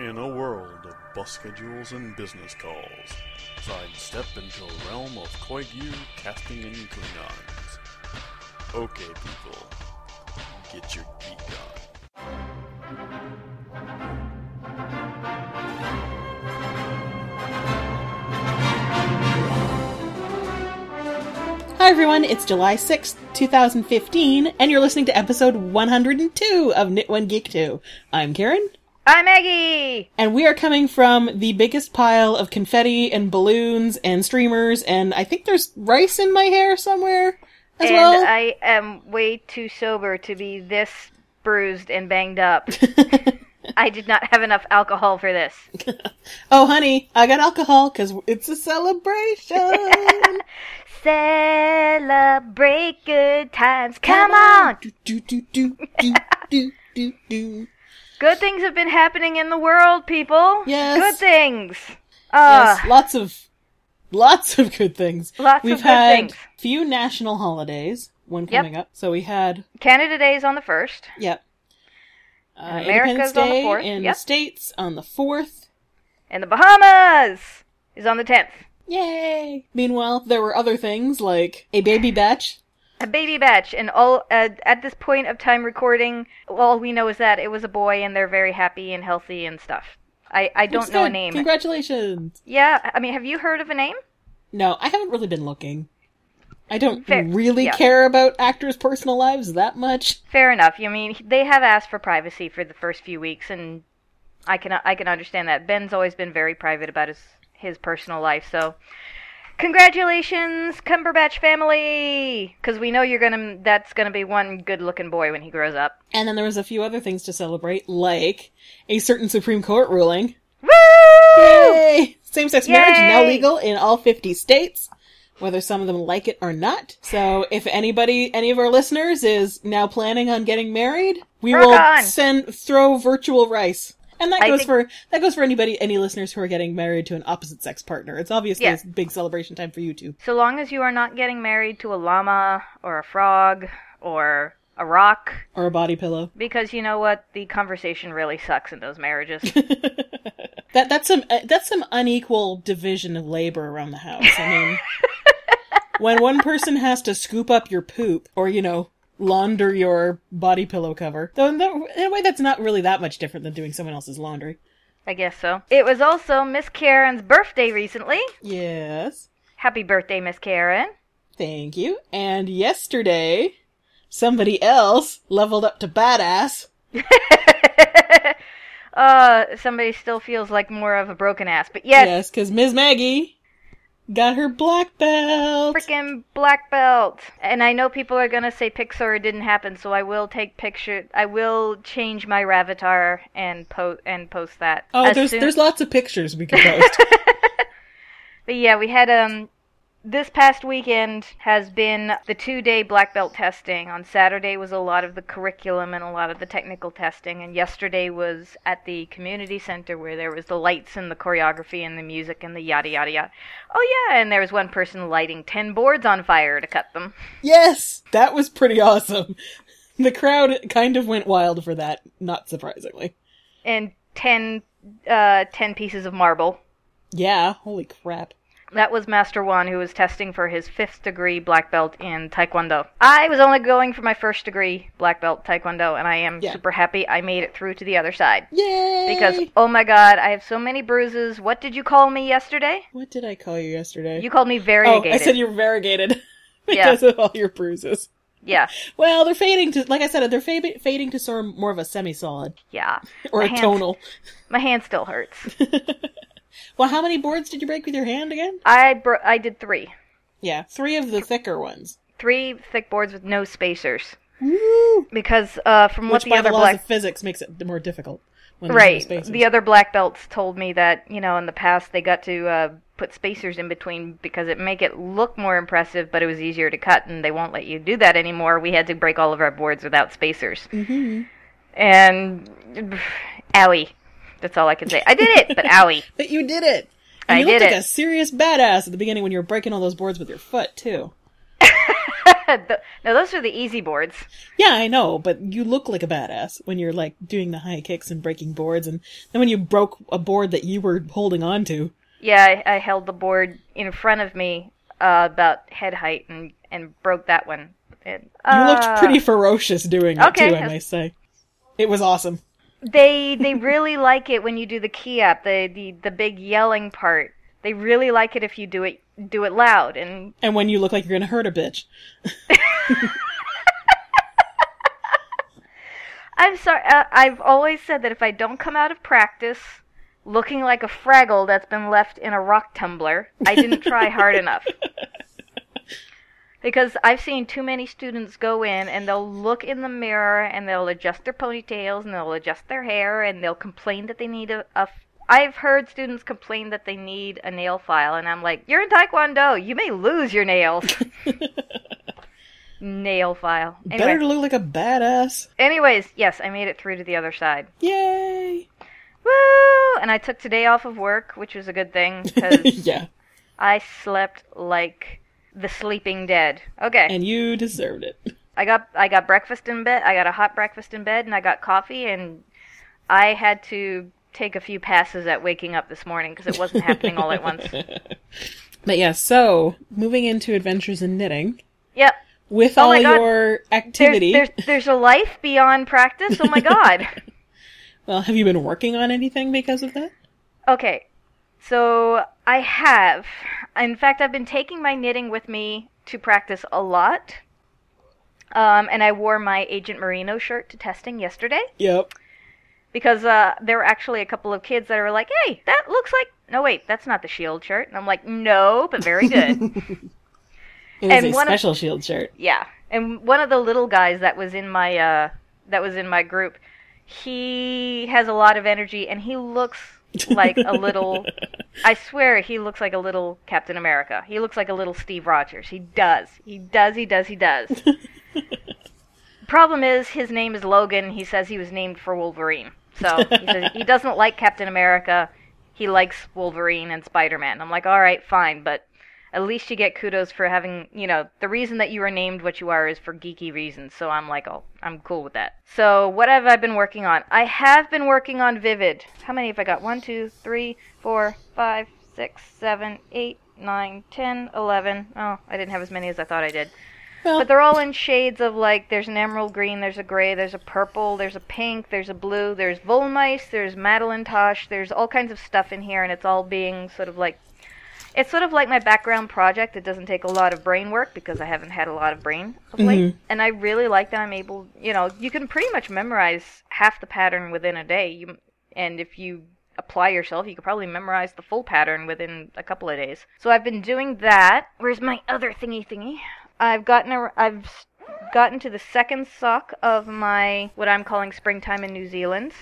In a world of bus schedules and business calls, sidestep into a realm of Koigu casting and Klingons. Okay, people, get your geek on. Hi everyone, it's July 6th, 2015, and you're listening to episode 102 of Knit One Geek 2. I'm Karen, I'm Maggie! and we are coming from the biggest pile of confetti and balloons and streamers, and I think there's rice in my hair somewhere as and well. I am way too sober to be this bruised and banged up. I did not have enough alcohol for this. oh honey, I got alcohol because it's a celebration! Celebrate good times. Come on! Do, do, do, do, do, do, do, do. Good things have been happening in the world, people. Yes. Good things. Uh, yes, lots of lots of good things. Lots We've good had things. few national holidays. One Yep. coming up. So we had Canada Day's on the 1st. yep. Uh, America's on the 4th, in yep. the States on the fourth. And the Bahamas is on the 10th. Yay! Meanwhile, there were other things like a baby batch. A baby batch, and all uh, at this point of time recording, all we know is that it was a boy, and they're very happy and healthy and stuff. I, I don't know a name. Congratulations! Yeah, I mean, have you heard of a name? No, I haven't really been looking. I don't Fair. really Yeah. care about actors' personal lives that much. Fair enough. I mean, they have asked for privacy for the first few weeks, and I can I can understand that. Ben's always been very private about his his personal life, so congratulations, Cumberbatch family, because we know you're gonna that's gonna be one good looking boy when he grows up. And then there was a few other things to celebrate, like a certain Supreme Court ruling Woo! Yay! Same-sex marriage now legal in all 50 states, whether some of them like it or not. So if anybody, any of our listeners is now planning on getting married, we Rock will on! send, throw virtual rice. And that I goes think- for, that goes for anybody, any listeners who are getting married to an opposite sex partner. It's obviously Yeah. a big celebration time for you too. So long as you are not getting married to a llama or a frog or a rock, Or a body pillow. because you know what, the conversation really sucks in those marriages. That, that's some, uh, that's some unequal division of labor around the house. I mean, when one person has to scoop up your poop or you know launder your body pillow cover though in that- in a way that's not really that much different than doing someone else's laundry I guess so. It was also Miss Karen's birthday recently. yes Happy birthday, Miss Karen. thank you and yesterday somebody else leveled up to badass uh, somebody still feels like more of a broken ass, but yes, yes because ms maggie got her black belt freaking black belt. And I know people are gonna say Pixar didn't happen, so I will take picture. I will change my Ravatar and post and post that. oh there's soon- there's lots of pictures we can post But yeah, we had um this past weekend has been the two day black belt testing. On Saturday was a lot of the curriculum and a lot of the technical testing, and yesterday was at the community center where there was the lights and the choreography and the music and the yada yada yada. Oh yeah, and there was one person lighting ten boards on fire to cut them. yes that was pretty awesome the crowd kind of went wild for that not surprisingly And ten uh ten pieces of marble. yeah holy crap That was Master One, who was testing for his fifth degree black belt in Taekwondo. I was only going for my first degree black belt Taekwondo, and I am Yeah. super happy I made it through to the other side. Yay! Because, oh my god, I have so many bruises. What did you call me yesterday? what did I call you yesterday? You called me variegated. oh. I said you're variegated Yeah. because of all your bruises. Yeah, Well, they're fading to, like I said, they're fading fading to sort of more of a semi-solid yeah. or My a hands- tonal. My hand still hurts. Well, how many boards did you break with your hand again? I bro- I did three. Yeah, three of the thicker ones. Three thick boards with no spacers. Woo! Because, uh, from what the by other the laws black of physics, makes it more difficult. When there's no Right. The other black belts told me that, you know, in the past they got to uh, put spacers in between because it make it look more impressive, but it was easier to cut, and they won't let you do that anymore. We had to break all of our boards without spacers. Mhm. And owie. That's all I can say. I did it, but owie. But you did it. And I you looked did like it. a serious badass at the beginning when you were breaking all those boards with your foot too. Th- no, those are the easy boards. Yeah, I know, but you look like a badass when you're like doing the high kicks and breaking boards, and then when you broke a board that you were holding on to. Yeah, I, I held the board in front of me uh, about head height and and broke that one. And, You uh, looked pretty ferocious doing it okay. too, I may say. It was awesome. They they really like it when you do the kihap, the, the the big yelling part. They really like it if you do it do it loud and And when you look like you're gonna hurt a bitch. I'm sorry. Uh, I've always said that if I don't come out of practice looking like a Fraggle that's been left in a rock tumbler, I didn't try hard enough. Because I've seen too many students go in and they'll look in the mirror and they'll adjust their ponytails and they'll adjust their hair and they'll complain that they need a. a I've heard students complain that they need a nail file, and I'm like, you're in Taekwondo. You may lose your nails. nail file. Better to look like a badass. anyways, yes, I made it through to the other side. Yay! Woo! And I took today off of work, which was a good thing because yeah, I slept like the sleeping dead. Okay, and you deserved it. I got I got breakfast in bed. I got a hot breakfast in bed, and I got coffee, and I had to take a few passes at waking up this morning because it wasn't happening all at once. But yeah, so moving into adventures in knitting Yep. with Oh all your There's, activity. there's there's a life beyond practice. Oh my god. Well, have you been working on anything because of that? Okay, so I have. In fact, I've been taking my knitting with me to practice a lot. Um, and I wore my Agent Merino shirt to testing yesterday Yep. because uh, there were actually a couple of kids that were like, "Hey, that looks like." No, wait, that's not the Shield shirt. And I'm like, "No, but very good." It And is a one of- special shield shirt. Yeah, and one of the little guys that was in my uh, that was in my group, he has a lot of energy, and he looks like a little. I swear, he looks like a little Captain America. He looks like a little Steve Rogers. He does. He does. He does. He does. Problem is, his name is Logan. He says he was named for Wolverine. So he says he doesn't like Captain America. He likes Wolverine and Spider Man. I'm like, all right, fine, but at least you get kudos for having, you know, the reason that you are named what you are is for geeky reasons. So I'm like, oh, I'm cool with that. So what have I been working on? I have been working on Vivid. How many have I got? One, two, three, four, five, six, seven, eight, nine, ten, eleven. Oh, I didn't have as many as I thought I did. Well, But they're all in shades of like there's an emerald green, there's a gray, there's a purple, there's a pink, there's a blue, there's Volmice, there's Madeline Tosh, there's all kinds of stuff in here and it's all being sort of like it's sort of like my background project. It doesn't take a lot of brain work because I haven't had a lot of brain of late. Mhm. And I really like that I'm able, you know, you can pretty much memorize half the pattern within a day. You and if you apply yourself, you could probably memorize the full pattern within a couple of days. So I've been doing that. Where's my other thingy thingy? I've gotten a, I've gotten to the second sock of my what I'm calling springtime in New Zealand.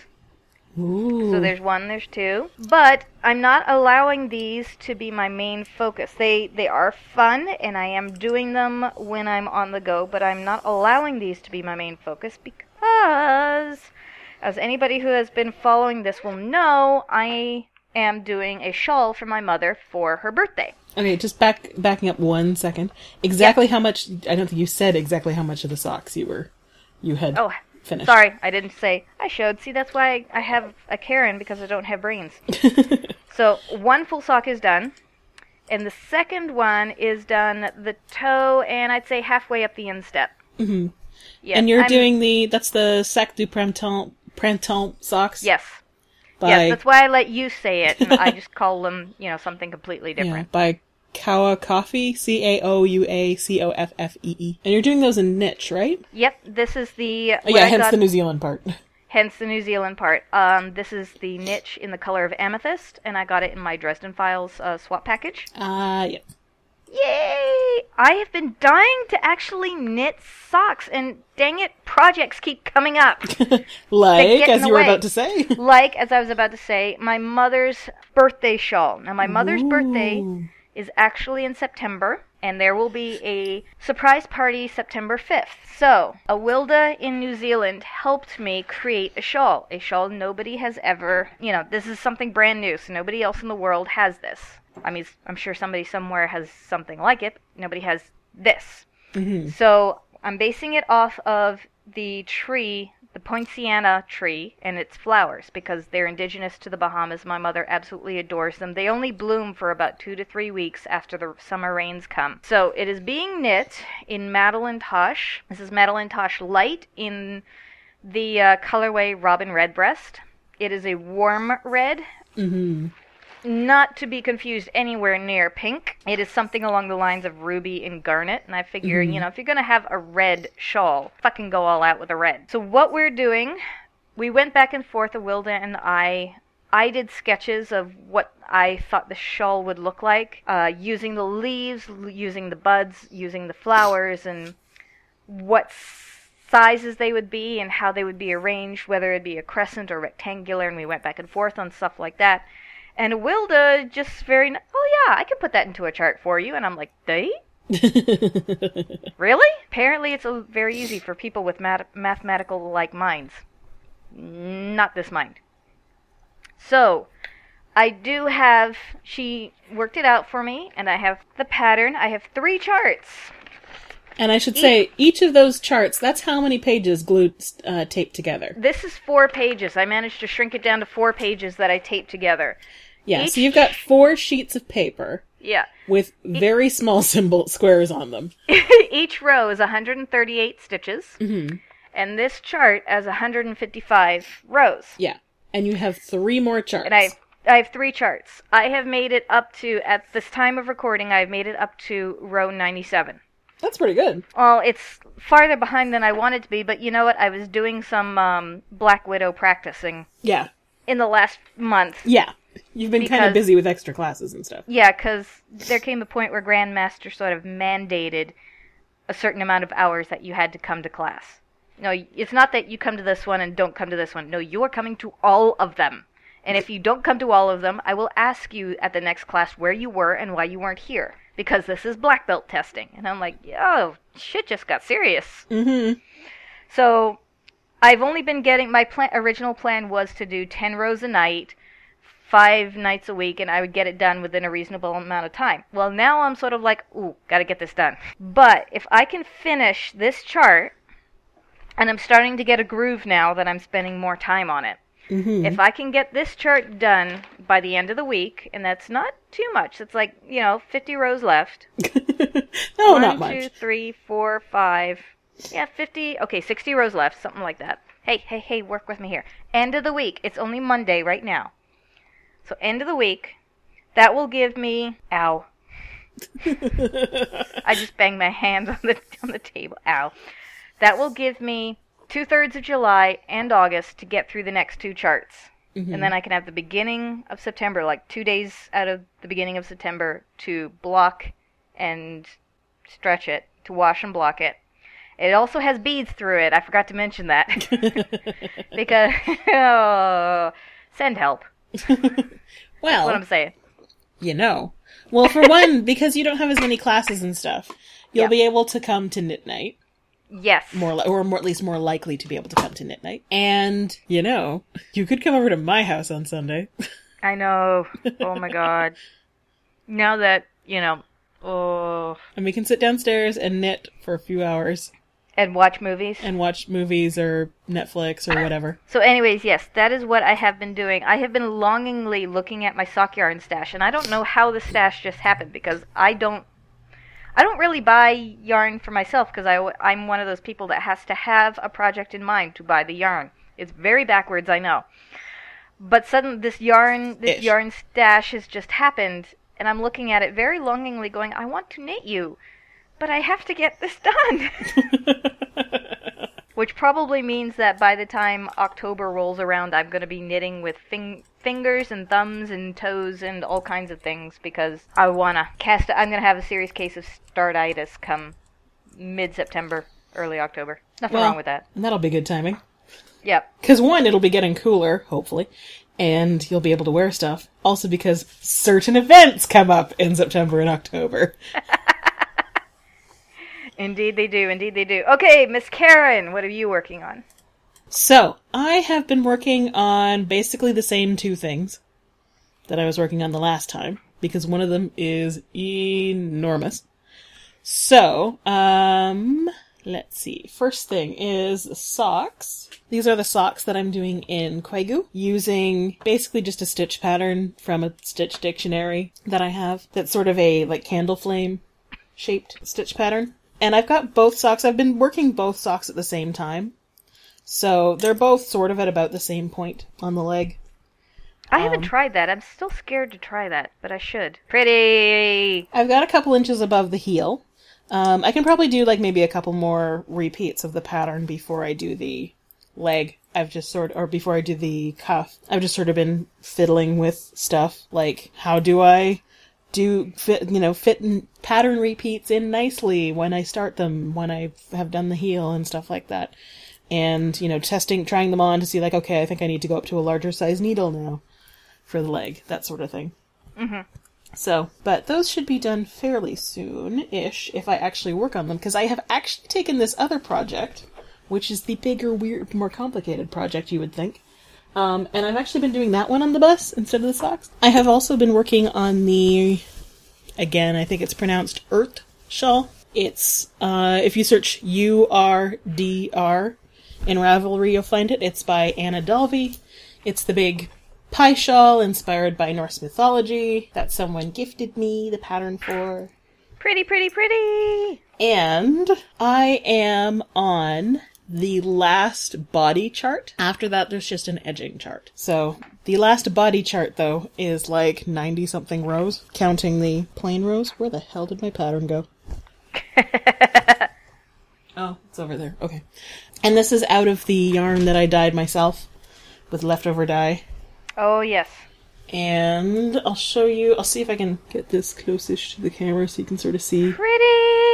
Ooh. So there's one, there's two. But I'm not allowing these to be my main focus. They they are fun and I am doing them when I'm on the go, but I'm not allowing these to be my main focus because as anybody who has been following this will know, I am doing a shawl for my mother for her birthday. Okay, just back backing up one second. Exactly how much? I don't think you said exactly how much of the socks you were you had Oh, sorry, I didn't say. I showed. See, that's why I have a Karen because I don't have brains. So one full sock is done, and the second one is done the toe, and I'd say halfway up the instep. Mhm. Yeah, and you're I'm- doing the that's the Sacre du Printemps Printemps socks. yes, by yes. That's why I let you say it, and I just call them, you know, something completely yeah, different. by Caoua Coffee C A O U A C O F F E E. And you're doing those in niche, right? Yep, this is the Oh, yeah, I hence got- the New Zealand part. hence the New Zealand part. Um, this is the niche in the color of amethyst, and I got it in my Dresden Files uh, swap package. Ah, yeah. Yay! I have been dying to actually knit socks, and dang it, projects keep coming up. like as you were about to say. like, as I was about to say, my mother's birthday shawl. Now, my mother's birthday Ooh. Is actually in September, and there will be a surprise party September 5th. So, Awilda in New Zealand helped me create a shawl. A shawl nobody has ever, you know, this is something brand new, so nobody else in the world has this. I mean, I'm sure somebody somewhere has something like it. Nobody has this. Mm-hmm. So I'm basing it off of the tree, the poinciana tree, and its flowers because they're indigenous to the Bahamas. My mother absolutely adores them. They only bloom for about two to three weeks after the summer rains come. So it is being knit in Madeline Tosh. This is Madeline Tosh Light in the uh, colorway Robin Redbreast. It is a warm red, not to be confused anywhere near pink. It is something along the lines of ruby and garnet. And I figure, you know, if you're going to have a red shawl, fucking go all out with a red. So what we're doing, we went back and forth, Awilda and I. I did sketches of what I thought the shawl would look like, uh, using the leaves, using the buds, using the flowers, and what sizes they would be and how they would be arranged, whether it'd be a crescent or rectangular, and we went back and forth on stuff like that. And Wilda just very, oh yeah, I can put that into a chart for you. And I'm like, they? really? Apparently, it's a, very easy for people with mat- mathematical like minds. Not this mind. So, I do have, she worked it out for me, and I have the pattern. I have three charts. And I should say, each of those charts, that's how many pages glued, uh, taped together. This is four pages. I managed to shrink it down to four pages that I taped together. Yeah, Each- so you've got four sheets of paper Yeah. with very small symbol squares on them. Each row is 138 stitches, and this chart has 155 rows. Yeah. And you have three more charts. And I I have three charts. I have made it up to at this time of recording. I've made it up to row 97. That's pretty good. Well, it's farther behind than I wanted to be, but you know what? I was doing some um, Black Widow practicing Yeah. in the last month. Yeah. You've been kind of busy with extra classes and stuff. Yeah, because there came a point where Grandmaster sort of mandated a certain amount of hours that you had to come to class. No, it's not that you come to this one and don't come to this one. No, you are coming to all of them. And if you don't come to all of them, I will ask you at the next class where you were and why you weren't here. Because this is black belt testing. And I'm like, oh, shit just got serious. Mm-hmm. So I've only been getting my plan, original plan was to do 10 rows a night, five nights a week, and I would get it done within a reasonable amount of time. Well, now I'm sort of like, ooh, gotta get this done. But if I can finish this chart, and I'm starting to get a groove now that I'm spending more time on it. Mm-hmm. If I can get this chart done by the end of the week, and that's not too much, it's like, you know, 50 rows left. no, One, not much. three, four, five. Yeah, 50. Okay, 60 rows left, something like that. Hey, hey, hey, work with me here. End of the week. It's only Monday right now. So, end of the week. That will give me. Ow. I just banged my hands on the, on the table. Ow. That will give me two thirds of July and August to get through the next two charts. Mm-hmm. And then I can have the beginning of September, like two days out of the beginning of September, to block and stretch it, to wash and block it. It also has beads through it. I forgot to mention that. because, oh, send help. well, What I'm saying. you know. Well, for one, because you don't have as many classes and stuff, you'll Yeah. be able to come to knit night Yes. more, li- or more, at least more likely to be able to come to knit night. And you know, you could come over to my house on Sunday. I know. Oh my god. Now that, you know, oh, and we can sit downstairs and knit for a few hours and watch movies. and watch movies or Netflix or whatever. So, anyways, yes, that is what I have been doing. I have been longingly looking at my sock yarn stash, and I don't know how the stash just happened because I don't. I don't really buy yarn for myself because I, I'm one of those people that has to have a project in mind to buy the yarn. It's very backwards, I know. But suddenly, this yarn, this Ish. yarn stash has just happened, and I'm looking at it very longingly, going, "I want to knit you, but I have to get this done." Which probably means that by the time October rolls around, I'm going to be knitting with fing- fingers and thumbs and toes and all kinds of things because I want to cast. I'm going to have a serious case of startitis come mid September, early October. Nothing Well, wrong with that. And that'll be good timing. Yep. Because one, it'll be getting cooler, hopefully, and you'll be able to wear stuff. Also, because certain events come up in September and October. Indeed they do. Indeed they do. Okay, Miss Karen, what are you working on? So, I have been working on basically the same two things that I was working on the last time, because one of them is enormous. So, um, let's see. First thing is socks. These are the socks that I'm doing in Koigu using basically just a stitch pattern from a stitch dictionary that I have. That's sort of a like candle flame shaped stitch pattern. And I've got both socks. I've been working both socks at the same time. So they're both sort of at about the same point on the leg. I haven't Um, tried that. I'm still scared to try that, but I should. Pretty. I've got a couple inches above the heel. Um, I can probably do like maybe a couple more repeats of the pattern before I do the leg. I've just sort or before I do the cuff. I've just sort of been fiddling with stuff like how do I do fit you know fit pattern repeats in nicely when I start them when I have done the heel and stuff like that. And you know testing trying them on to see like okay I think I need to go up to a larger size needle now for the leg that sort of thing. Mm-hmm. So, but those should be done fairly soon-ish if I actually work on them, because I have actually taken this other project, which is the bigger, weird, more complicated project you would think, um, and I've actually been doing that one on the bus instead of the socks. I have also been working on the, again, I think it's pronounced Earth shawl. It's, uh, if you search U-R-D-R in Ravelry, you'll find it. It's by Anna Dalvi. It's the big pi shawl inspired by Norse mythology that someone gifted me the pattern for. Pretty, pretty, pretty. And I am on the last body chart. After that, there's just an edging chart. So the last body chart, though, is like 90 something rows, counting the plain rows. Where the hell did my pattern go? oh, it's over there. Okay. And this is out of the yarn that I dyed myself with leftover dye. Oh, yes. And I'll show you, I'll see if I can get this closest to the camera so you can sort of see. Pretty.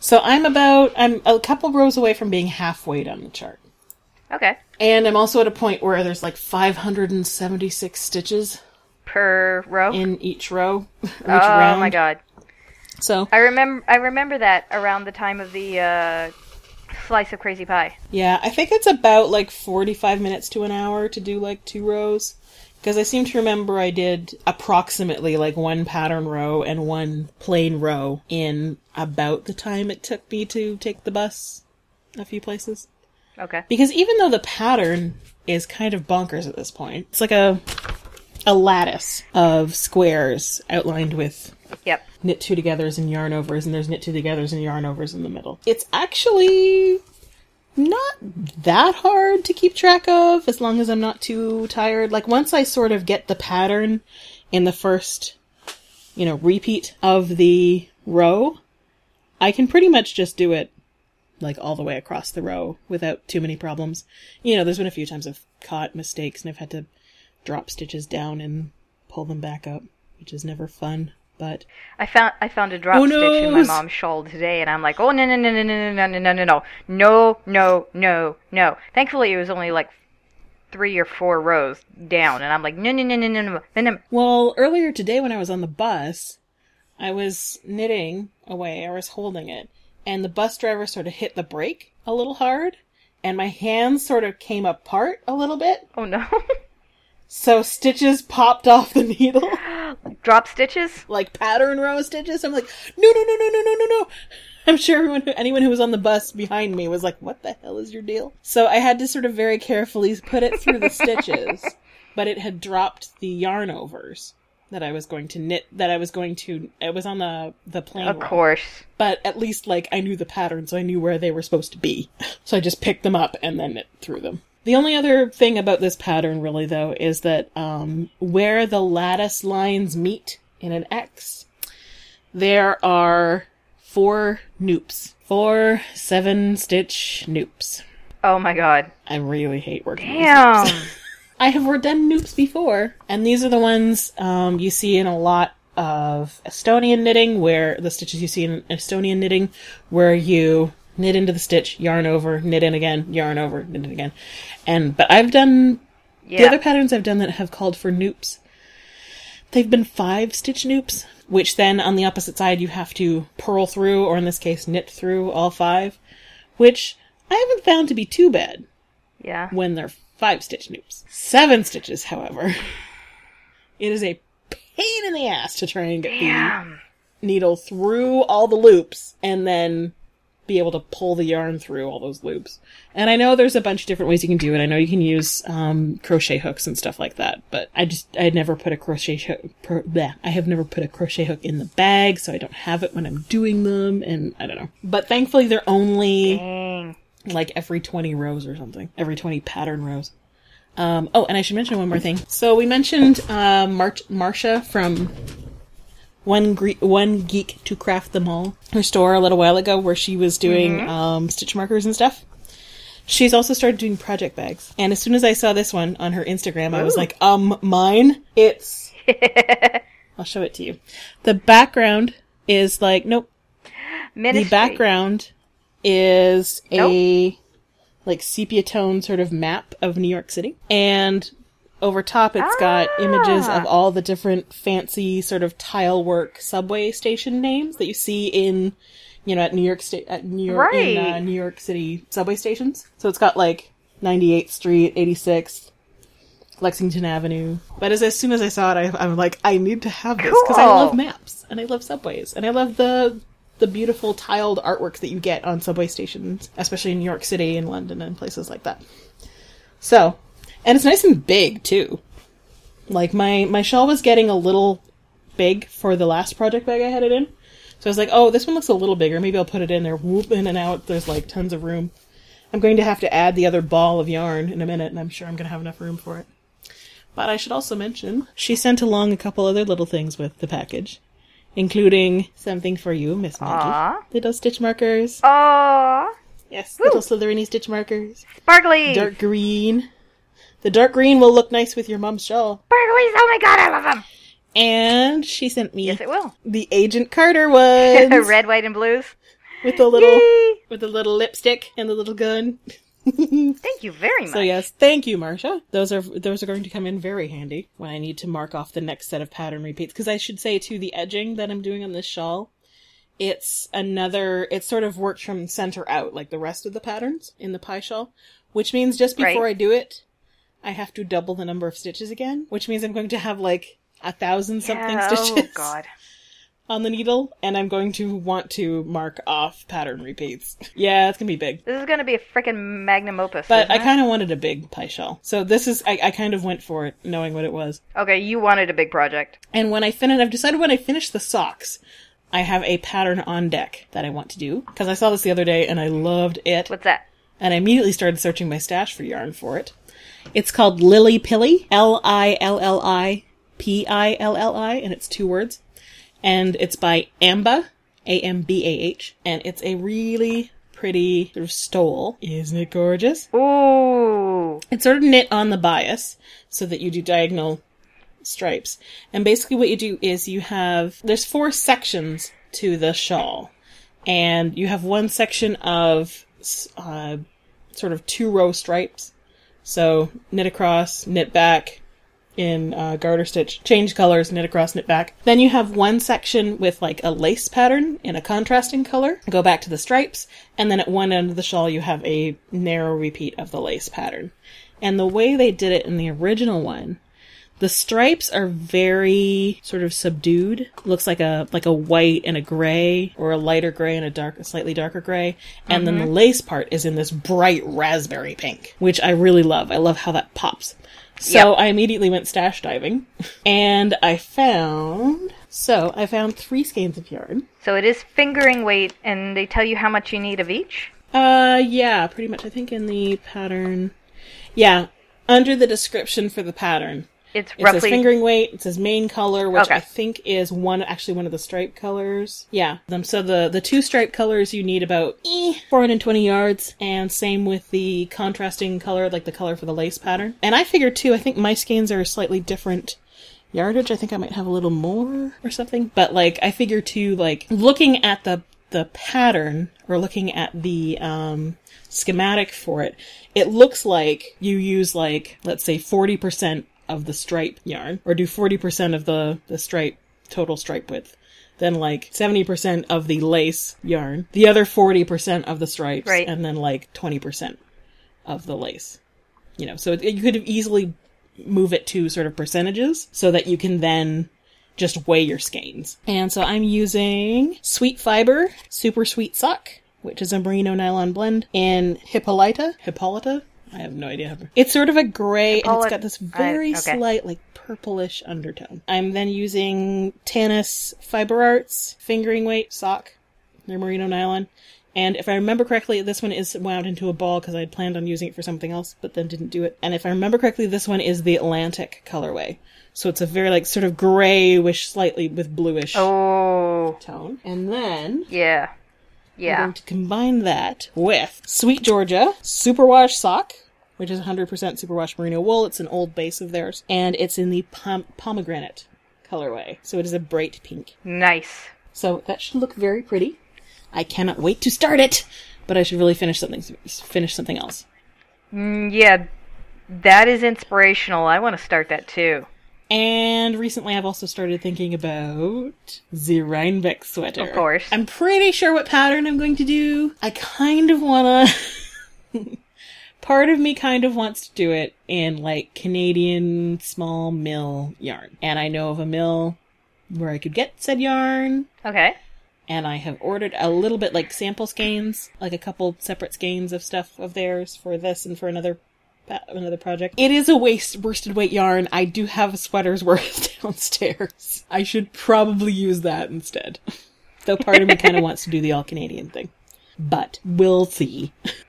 So I'm about, I'm a couple rows away from being halfway down the chart. Okay. And I'm also at a point where there's like 576 stitches Per row. in each row, each oh round. my god. So, I remember. I remember that around the time of the uh, slice of crazy pie. yeah, I think it's about like 45 minutes to an hour to do like two rows. Because I seem to remember I did approximately like one pattern row and one plain row in about the time it took me to take the bus a few places. Okay. Because even though the pattern is kind of bonkers at this point, it's like a a lattice of squares outlined with Yep. knit two togethers and yarn overs, and there's knit two togethers and yarn overs in the middle. It's actually not that hard to keep track of as long as I'm not too tired. Like once I sort of get the pattern in the first, you know, repeat of the row, I can pretty much just do it like all the way across the row without too many problems. You know, there's been a few times I've caught mistakes and I've had to drop stitches down and pull them back up, which is never fun. But I found I found a drop Oh, stitch in my mom's shawl today, and I'm like, oh no no no no no no no no no no no no no no. Thankfully, it was only like three or four rows down, and I'm like, no no no no no no no no. Well, earlier today when I was on the bus, I was knitting away, I was holding it, and the bus driver sort of hit the brake a little hard, and my hands sort of came apart a little bit, Oh no. So stitches popped off the needle, drop stitches. like pattern row stitches. I'm like, no, no, no, no, no, no, no, no. I'm sure everyone, who, anyone who was on the bus behind me was like, what the hell is your deal? So I had to sort of very carefully put it through the stitches, but it had dropped the yarn overs that I was going to knit, that I was going to, it was on the, the plane. Of row. course. But at least, like, I knew the pattern, so I knew where they were supposed to be. So I just picked them up and then knit through them. The only other thing about this pattern, really, though, is that um, where the lattice lines meet in an X, there are four nupps. Four seven stitch nupps. Oh my god. I really hate working with nupps. Damn. I have done nupps before, and these are the ones um, you see in a lot of Estonian knitting, where the stitches you see in Estonian knitting, where you knit into the stitch, yarn over, knit in again, yarn over, knit in again. And but I've done the other patterns I've done that have called for nupps. They've been five stitch nupps, which then on the opposite side you have to purl through, or in this case knit through all five, which I haven't found to be too bad Yeah. when they're five stitch nupps. Seven stitches, however, it is a pain in the ass to try and get the needle through all the loops and then be able to pull the yarn through all those loops. And I know there's a bunch of different ways you can do it. I know you can use um, crochet hooks and stuff like that, but I just I never put a crochet hook. Pro, I have never put a crochet hook in the bag, so I don't have it when I'm doing them, and I don't know. But thankfully, they're only Dang. like every 20 rows or something, every 20 pattern rows. Um, oh, and I should mention one more thing. So we mentioned uh, Mar- Marsha from one Gre- one geek to craft them all her store a little while ago, where she was doing um, stitch markers and stuff. She's also started doing project bags, and as soon as I saw this one on her Instagram, I was like, "Um, mine." It's. I'll show it to you. The background is like nope Ministry. the background is a like sepia tone sort of map of New York City, and over top it's got images Ah. of all the different fancy sort of tile work subway station names that you see in you know at New York State at New York in uh, New York City subway stations. So it's got like 98th Street, 86th. Lexington Avenue. But as, as soon as I saw it, I, I'm like, I need to have this because I love maps and I love subways and I love the the beautiful tiled artwork that you get on subway stations, especially in New York City and London and places like that. So, and it's nice and big too. Like my my shawl was getting a little big for the last project bag I had it in. So I was like, oh, this one looks a little bigger. Maybe I'll put it in there. Whoop in and out. There's like tons of room. I'm going to have to add the other ball of yarn in a minute, and I'm sure I'm going to have enough room for it. But I should also mention she sent along a couple other little things with the package, including something for you, Miss Maggie. Little stitch markers. Aw, Yes, little slithery stitch markers. sparkly. Dark green. The dark green will look nice with your mom's shawl. Sparklies. Oh my god, I love them. And she sent me Yes, it will. the Agent Carter ones Red, white, and blues. with the little Yay. with the little lipstick and the little gun. Thank you very much. So yes, thank you, Marcia. Those are those are going to come in very handy when I need to mark off the next set of pattern repeats. Because I should say too, the edging that I'm doing on this shawl, it's another. It sort of works from center out, like the rest of the patterns in the pi shawl, which means just before Right. I do it, I have to double the number of stitches again, which means I'm going to have like a thousand something Yeah, oh, stitches Oh god. on the needle, and I'm going to want to mark off pattern repeats. yeah, it's gonna be big. This is gonna be a freaking magnum opus. But I kind of wanted a big pi shawl. So this is, I, I kind of went for it, knowing what it was. Okay, you wanted a big project. And when I finish, I've decided when I finish the socks, I have a pattern on deck that I want to do. Because I saw this the other day and I loved it. What's that? And I immediately started searching my stash for yarn for it. It's called Lilli Pilli. L-I-L-L-I P-I-L-L-I. And it's two words. And it's by Ambah. A-M-B-A-H. And it's a really pretty sort of stole. Isn't it gorgeous? Ooh. It's sort of knit on the bias so that you do diagonal stripes. And basically what you do is you have, there's four sections to the shawl. And you have one section of, uh, sort of two row stripes. So knit across, knit back in uh, garter stitch, change colors, knit across, knit back. Then you have one section with like a lace pattern in a contrasting color. Go back to the stripes, and then at one end of the shawl you have a narrow repeat of the lace pattern. And the way they did it in the original one, the stripes are very sort of subdued. Looks like a like a white and a gray, or a lighter gray and a dark, a slightly darker gray. And then the lace part is in this bright raspberry pink, which I really love. I love how that pops. So Yep. I immediately went stash diving, and I found. So I found three skeins of yarn. So it is fingering weight, and they tell you how much you need of each. Uh, yeah, pretty much. I think in the pattern. Yeah, under the description for the pattern, It's It roughly says fingering weight. It says main color, which Okay. I think is one actually one of the stripe colors. Yeah. Them so the the two stripe colors you need about eh, 420 yards, and same with the contrasting color, like the color for the lace pattern. And I figure too. I think my skeins are slightly different yardage. I think I might have a little more or something. But like I figure too, like looking at the the pattern or looking at the um schematic for it, it looks like you use like let's say 40% of the stripe yarn or do 40% of the the stripe total stripe width. Then like 70% of the lace yarn, the other 40% of the stripes, Right. and then like 20% of the lace. You know, so it, you could have easily move it to sort of percentages so that you can then just weigh your skeins. And so I'm using Sweet Fiber Super Sweet Sock, which is a merino nylon blend in Hippolyta. Hippolyta? I have no idea. It's sort of a gray and it's got this I- very okay. slight, like purplish undertone. I'm then using Tanis Fiber Arts fingering weight sock. They're merino nylon. And if I remember correctly, this one is wound into a ball because I had planned on using it for something else, but then didn't do it. And if I remember correctly, this one is the Atlantic colorway. So it's a very like sort of grayish, slightly with bluish Oh, tone. And then yeah. I'm Yeah. going to combine that with Sweet Georgia Superwash Sock, which is 100% Superwash Merino wool. It's an old base of theirs, and it's in the pom- pomegranate colorway. So it is a bright pink. Nice. So that should look very pretty. I cannot wait to start it, but I should really finish something finish something else. Mm, yeah, that is inspirational. I want to start that too. And recently I've also started thinking about the Rhinebeck sweater. Of course. I'm pretty sure what pattern I'm going to do. I kind of wanna part of me kind of wants to do it in like Canadian small mill yarn. And I know of a mill where I could get said yarn. Okay. And I have ordered a little bit like sample skeins, like a couple separate skeins of stuff of theirs for this and for another another project. It is a waste worsted weight yarn. I do have a sweater's worth downstairs. I should probably use that instead. Though part of me kind of wants to do the all Canadian thing. But we'll see.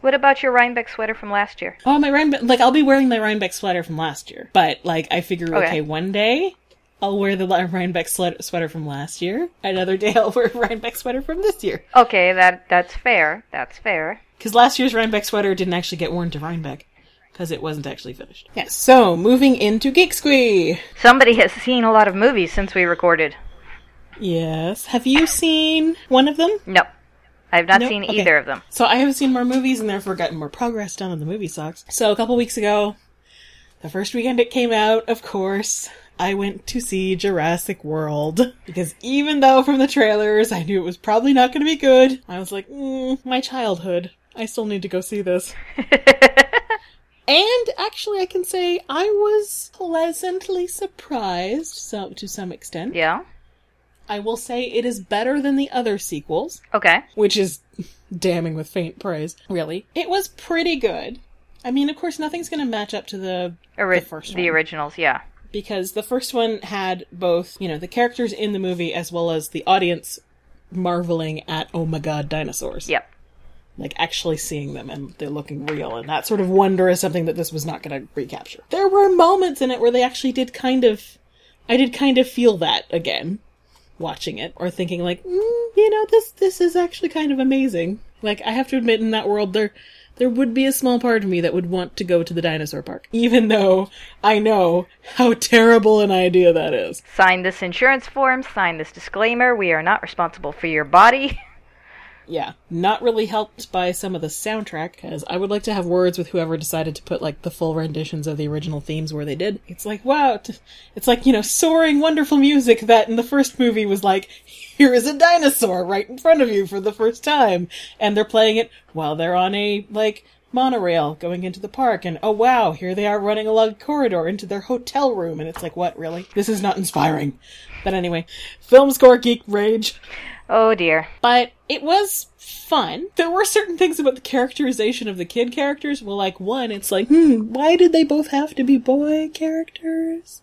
What about your Rhinebeck sweater from last year? Oh, my Rhinebeck, like I'll be wearing my Rhinebeck sweater from last year. But like I figure, okay, Okay. one day I'll wear the Rhinebeck sweater sweater from last year. Another day I'll wear a Rhinebeck sweater from this year. Okay, that that's fair. That's fair. Because last year's Rhinebeck sweater didn't actually get worn to Rhinebeck. Because it wasn't actually finished. Yes, so moving into Geek Squee. Somebody has seen a lot of movies since we recorded. Yes. Have you seen one of them? No, I've not Nope, seen okay. either of them. So I have seen more movies and therefore gotten more progress done on the movie socks. So a couple weeks ago, the first weekend it came out, of course, I went to see Jurassic World. Because even though from the trailers I knew it was probably not going to be good, I was like, mm, my childhood. I still need to go see this. and actually, I can say I was pleasantly surprised so, to some extent. Yeah. I will say it is better than the other sequels Okay. which is damning with faint praise, really. It was pretty good. I mean, of course, nothing's going to match up to the, Ori- the first the originals. Yeah. because the first one had both, you know, the characters in the movie as well as the audience marveling at, oh my god, dinosaurs. Yep. Like actually seeing them and they're looking real. And that sort of wonder is something that this was not going to recapture. There were moments in it where they actually did kind of, I did kind of feel that again watching it or thinking like, mm, you know, this this is actually kind of amazing. Like I have to admit, in that world, there there would be a small part of me that would want to go to the dinosaur park, even though I know how terrible an idea that is. Sign this insurance form. Sign this disclaimer. We are not responsible for your body. Yeah, not really helped by some of the soundtrack, because I would like to have words with whoever decided to put like the full renditions of the original themes where they did. It's like, wow, it's like, you know, soaring, wonderful music that in the first movie was like, here is a dinosaur right in front of you for the first time. And they're playing it while they're on a, like, monorail going into the park. And oh wow, here they are running along a corridor into their hotel room. And it's like, what, really? This is not inspiring. But anyway, film score geek rage Oh dear. but it was fun. There were certain things about the characterization of the kid characters. Well, like one, it's like, hmm, why did they both have to be boy characters?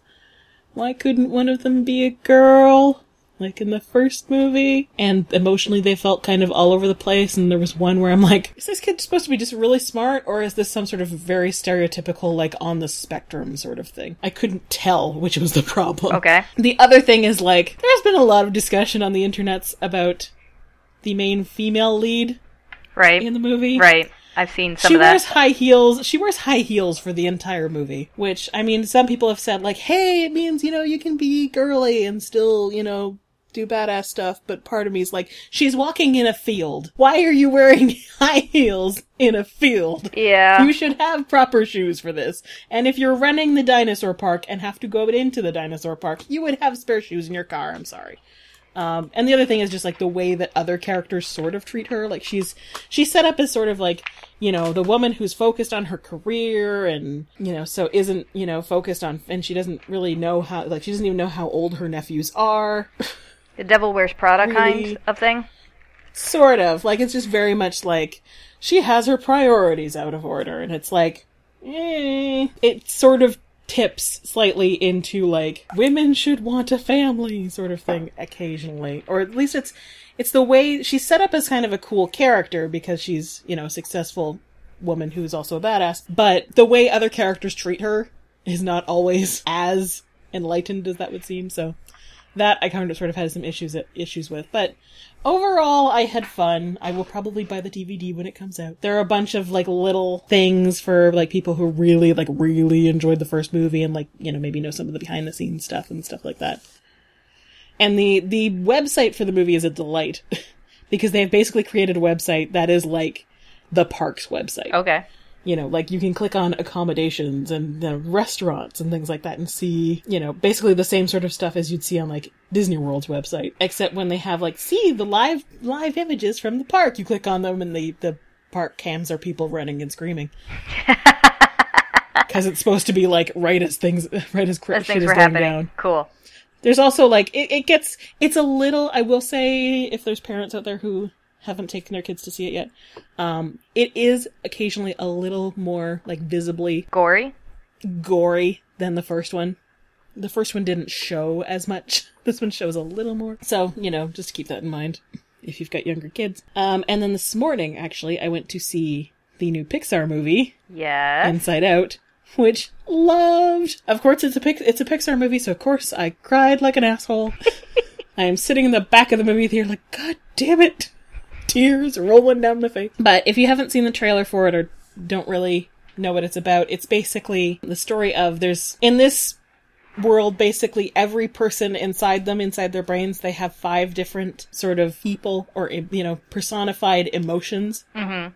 Why couldn't one of them be a girl? Like in the first movie. And emotionally they felt kind of all over the place, and there was one where I'm like, is this kid supposed to be just really smart, or is this some sort of very stereotypical, like on the spectrum sort of thing? I couldn't tell which was the problem. Okay. The other thing is like there's been a lot of discussion on the internets about the main female lead Right. in the movie. Right. I've seen some She of that. wears high heels. She wears high heels for the entire movie, which I mean, some people have said like, "Hey, it means you know you can be girly and still you know do badass stuff." But part of me is like, she's walking in a field. Why are you wearing high heels in a field? Yeah. You should have proper shoes for this. And if you're running the dinosaur park and have to go into the dinosaur park, you would have spare shoes in your car. I'm sorry. Um, and the other thing is just like the way that other characters sort of treat her. Like she's she's set up as sort of like you know the woman who's focused on her career and you know so isn't you know focused on and she doesn't really know how like she doesn't even know how old her nephews are. The Devil Wears Prada Really? kind of thing. sort of like it's just very much like she has her priorities out of order and it's like eh. it sort of tips slightly into like women should want a family sort of thing occasionally or at least it's it's the way she's set up as kind of a cool character because she's you know a successful woman who's also a badass but the way other characters treat her is not always as enlightened as that would seem so that I kind of sort of had some issues issues with, but overall I had fun. I will probably buy the DVD when it comes out. There are a bunch of like little things for like people who really like really enjoyed the first movie and like you know maybe know some of the behind the scenes stuff and stuff like that. And the the website for the movie is a delight because they've basically created a website that is like the parks website Okay. You know, like you can click on accommodations and uh, restaurants and things like that and see, you know, basically the same sort of stuff as you'd see on like Disney World's website, except when they have like, see the live, live images from the park, you click on them and the, the park cams are people running and screaming. Cause it's supposed to be like right as things, right as, cr- As shit is going happening. down. Cool. There's also like it, it gets it's a little I will say if there's parents out there who haven't taken their kids to see it yet, um, it is occasionally a little more like visibly Gory. gory than the first one. The first one didn't show as much. This one shows a little more. So, you know, just keep that in mind if you've got younger kids. Um, and then this morning, actually, I went to see the new Pixar movie, Yes. Inside Out, which loved. Of course, it's a Pix- it's a Pixar movie, so of course I cried like an asshole. I am sitting in the back of the movie theater, like, God damn it, tears rolling down my face. But if you haven't seen the trailer for it or don't really know what it's about, it's basically the story of there's in this world basically every person inside them inside their brains they have five different sort of people or you know personified emotions mm-hmm.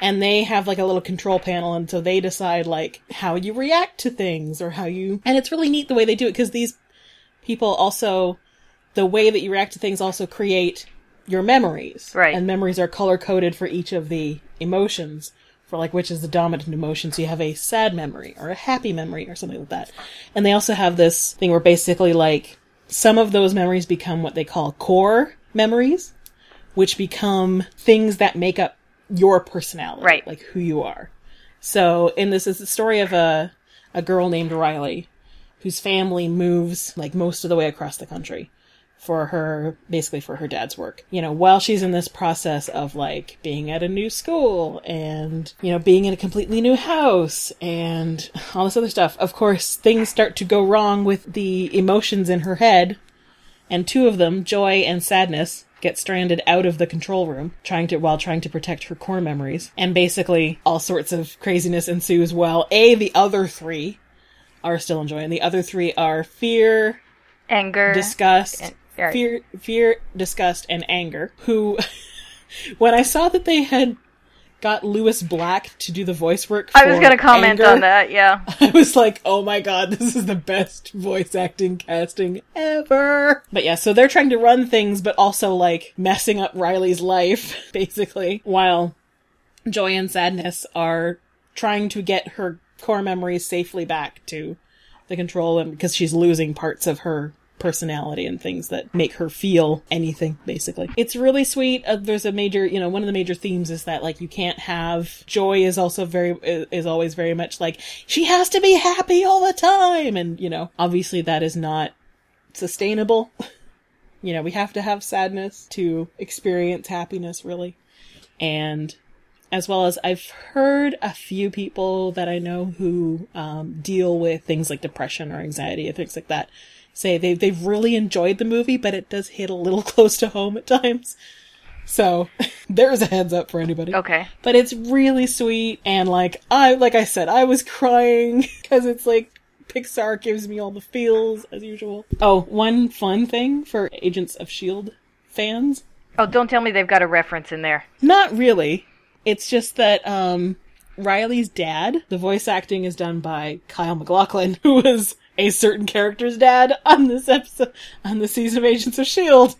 and they have like a little control panel and so they decide like how you react to things or how you and it's really neat the way they do it because these people also the way that you react to things also create your memories Right. and memories are color coded for each of the emotions for like which is the dominant emotion so you have a sad memory or a happy memory or something like that and they also have this thing where basically like some of those memories become what they call core memories which become things that make up your personality, Right. like who you are. So, in this is the story of a a girl named Riley, whose family moves like most of the way across the country for her, basically for her dad's work. You know, while she's in this process of like being at a new school and you know being in a completely new house and all this other stuff. Of course, things start to go wrong with the emotions in her head and two of them, joy and sadness, get stranded out of the control room, trying to while trying to protect her core memories. And basically, all sorts of craziness ensues. While a the other three are still enjoying. The other three are fear, Anger. disgust, and- fear, fear, disgust, and anger. Who, when I saw that they had got Lewis Black to do the voice work, I was going to comment Anger, on that. Yeah. I was like, oh my god, this is the best voice acting casting ever. But yeah, so they're trying to run things, but also like messing up Riley's life, basically, while Joy and Sadness are trying to get her core memories safely back to the control and because she's losing parts of her personality and things that make her feel anything basically. It's really sweet. Uh, there's a major you know one of the major themes is that like you can't have joy is also very is always very much like she has to be happy all the time! And you know obviously that is not sustainable. You know we have to have sadness to experience happiness really. And as well as I've heard a few people that I know who um, deal with things like depression or anxiety and things like that say they they've really enjoyed the movie, but it does hit a little close to home at times. So there's a heads up for anybody. Okay. But it's really sweet and like I like I said I was crying because it's like Pixar gives me all the feels as usual. Oh, one fun thing for Agents of Shield fans Oh, don't tell me they've got a reference in there. not really. It's just that um Riley's dad, the voice acting is done by Kyle MacLachlan, who was a certain character's dad on this episode, on the season of Agents of S.H.I.E.L.D.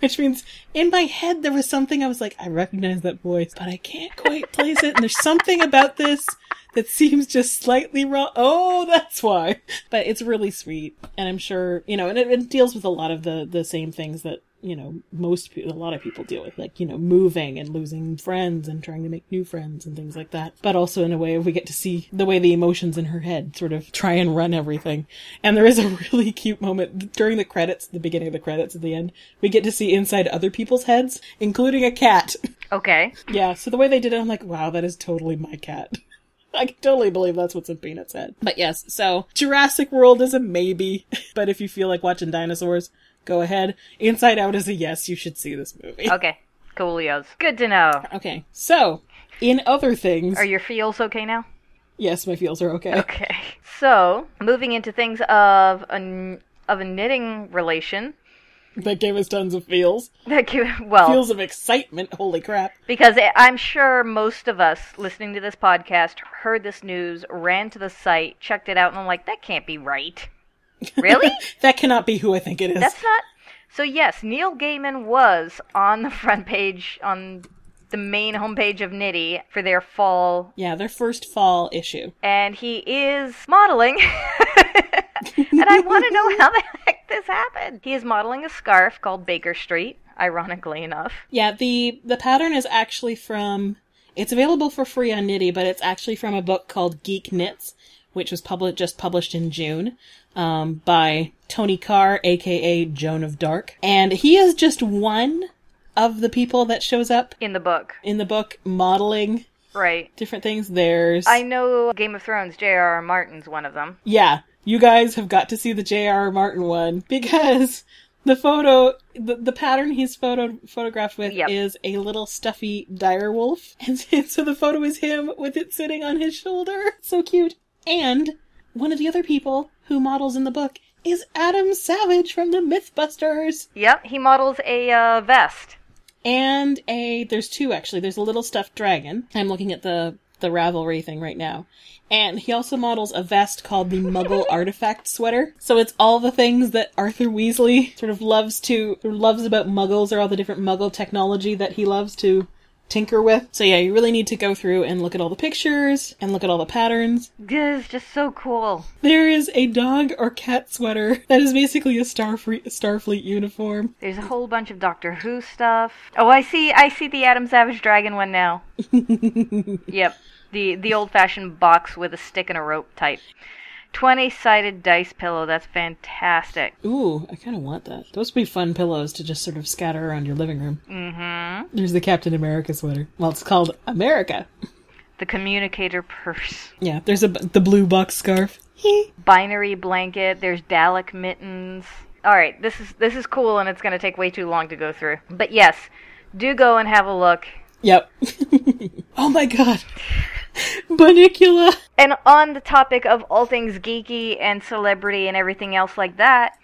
Which means in my head there was something I was like, I recognize that voice, but I can't quite place it. And there's something about this that seems just slightly wrong. Oh, that's why. But it's really sweet. And I'm sure, you know, and it, it deals with a lot of the, the same things that you know, most people, a lot of people deal with, like, you know, moving and losing friends and trying to make new friends and things like that. But also in a way we get to see the way the emotions in her head sort of try and run everything. And there is a really cute moment during the credits, the beginning of the credits at the end, we get to see inside other people's heads, including a cat. Okay. yeah, so the way they did it, I'm like, wow, that is totally my cat. I can totally believe that's what's in Peanut's head. But yes, so Jurassic World is a maybe. But if you feel like watching dinosaurs, go ahead. Inside Out is a yes, you should see this movie. Okay. Coolios. Good to know. Okay, so in other things, Are your feels okay now? yes, my feels are okay. Okay. So, moving into things of a, of a knitting relation. That gave us tons of feels. That give, well, Feels of excitement. Holy crap! because I'm sure most of us listening to this podcast heard this news, ran to the site, checked it out, and I'm like, that can't be right. Really? That cannot be who I think it is. That's not. So yes, Neil Gaiman was on the front page on the main homepage of Knitty for their fall, yeah, their first fall issue. and he is modeling. and I want to know how the heck this happened. He is modeling a scarf called Baker Street, ironically enough. Yeah, the the pattern is actually from. It's available for free on Knitty, but it's actually from a book called Geek Knits, which was published just published in June um, by Toni Carr, aka Joan of Dark, and he is just one of the people that shows up In the book, in the book modeling right? different things. There's I know Game of Thrones. J.R.R. Martin's one of them. yeah, you guys have got to see the J.R.R. Martin one because the photo, the, the pattern he's photo photographed with Yep. is a little stuffy dire wolf, and so the photo is him with it sitting on his shoulder. So cute. And one of the other people who models in the book is Adam Savage from the MythBusters. Yep, he models a uh, vest. and a there's two actually. There's a little stuffed dragon. I'm looking at the the Ravelry thing right now. And he also models a vest called the Muggle Artifact Sweater. So it's all the things that Arthur Weasley sort of loves to loves about Muggles or all the different Muggle technology that he loves to tinker with. So yeah, you really need to go through and look at all the pictures and look at all the patterns. This is just so cool. There is a dog or cat sweater that is basically a Starfleet Starfleet uniform. There's a whole bunch of Doctor Who stuff. Oh, I see. I see the Adam Savage Dragon one now. yep, the the old-fashioned box with a stick and a rope type. Twenty-sided dice pillow. That's fantastic. Ooh, I kind of want that. Those would be fun pillows to just sort of scatter around your living room. Mm-hmm. There's the Captain America sweater. Well, it's called America. The communicator purse. Yeah, there's a the blue box scarf. Binary blanket. There's Dalek mittens. All right, this is this is cool, and it's going to take way too long to go through. But yes, do go and have a look. Yep. oh my god. Bunnicula. And on the topic of all things geeky and celebrity and everything else like that,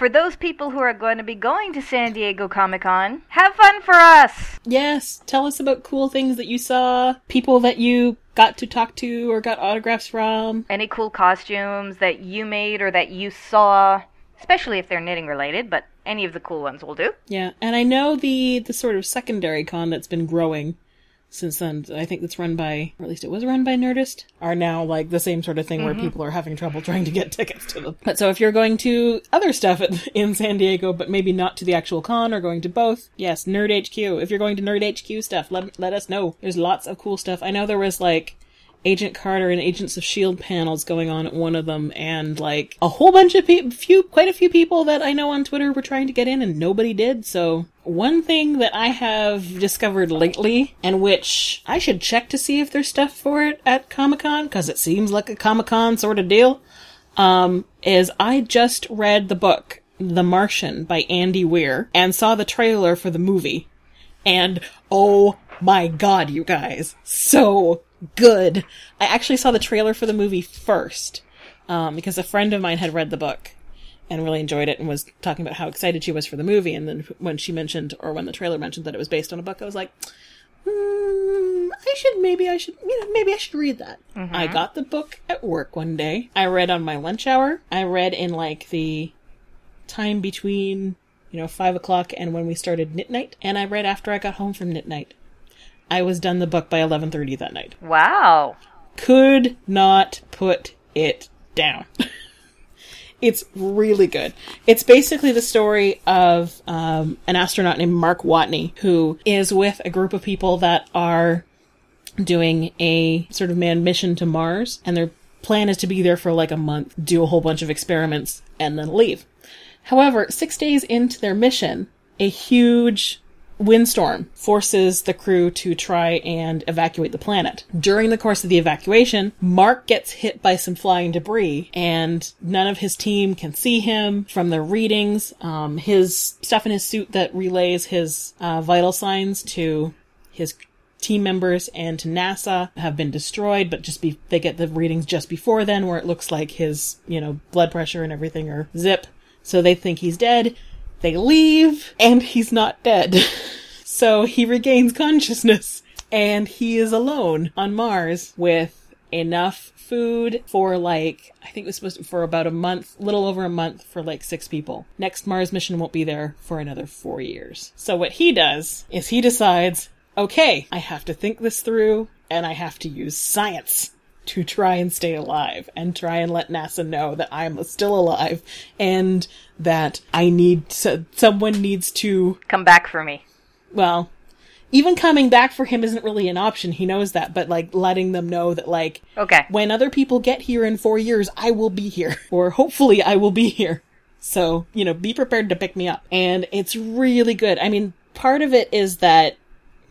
for those people who are going to be going to San Diego Comic Con, have fun for us! Yes, tell us about cool things that you saw, people that you got to talk to or got autographs from. Any cool costumes that you made or that you saw, especially if they're knitting related, but any of the cool ones will do. Yeah, and I know the the sort of secondary con that's been growing since then. I think that's run by, or at least it was run by Nerdist, are now like the same sort of thing where mm-hmm. people are having trouble trying to get tickets to them. But so if you're going to other stuff at, in San Diego, but maybe not to the actual con or going to both, yes, Nerd HQ. If you're going to Nerd HQ stuff, let let us know. There's lots of cool stuff. I know there was like. Agent Carter and Agents of Shield panels going on at one of them, and like a whole bunch of people, few, quite a few people that I know on Twitter were trying to get in, and nobody did. So one thing that I have discovered lately, and which I should check to see if there's stuff for it at Comic Con, because it seems like a Comic Con sort of deal, um, is I just read the book The Martian by Andy Weir and saw the trailer for the movie, and oh my god, you guys, so good. I actually saw the trailer for the movie first, um, because a friend of mine had read the book and really enjoyed it and was talking about how excited she was for the movie. And then when she mentioned, or when the trailer mentioned that it was based on a book, I was like, hmm, I should maybe I should you know maybe I should read that. I got the book at work one day. I read on my lunch hour. I read in like the time between you know five o'clock and when we started knit night, and I read after I got home from knit night. I was done the book by eleven thirty that night. Wow. Could not put it down. it's really good. It's basically the story of um, an astronaut named Mark Watney who is with a group of people that are doing a sort of manned mission to Mars, and their plan is to be there for like a month, do a whole bunch of experiments, and then leave. However, six days into their mission, a huge windstorm forces the crew to try and evacuate the planet. During the course of the evacuation, Mark gets hit by some flying debris and none of his team can see him from their readings. Um, his stuff in his suit that relays his uh, vital signs to his team members and to NASA have been destroyed, but just be, they get the readings just before then where it looks like his, you know, blood pressure and everything are zip. So they think he's dead. They leave and he's not dead. so he regains consciousness and he is alone on Mars with enough food for like I think it was supposed to for about a month, little over a month for like six people. Next Mars mission won't be there for another 4 years. So what he does is he decides, okay, I have to think this through and I have to use science to try and stay alive and try and let NASA know that I'm still alive and that I need to, someone needs to Come back for me. well, even coming back for him isn't really an option. He knows that, but like letting them know that like Okay. when other people get here in 4 years, I will be here or hopefully I will be here. So, you know, be prepared to pick me up. And it's really good. I mean, part of it is that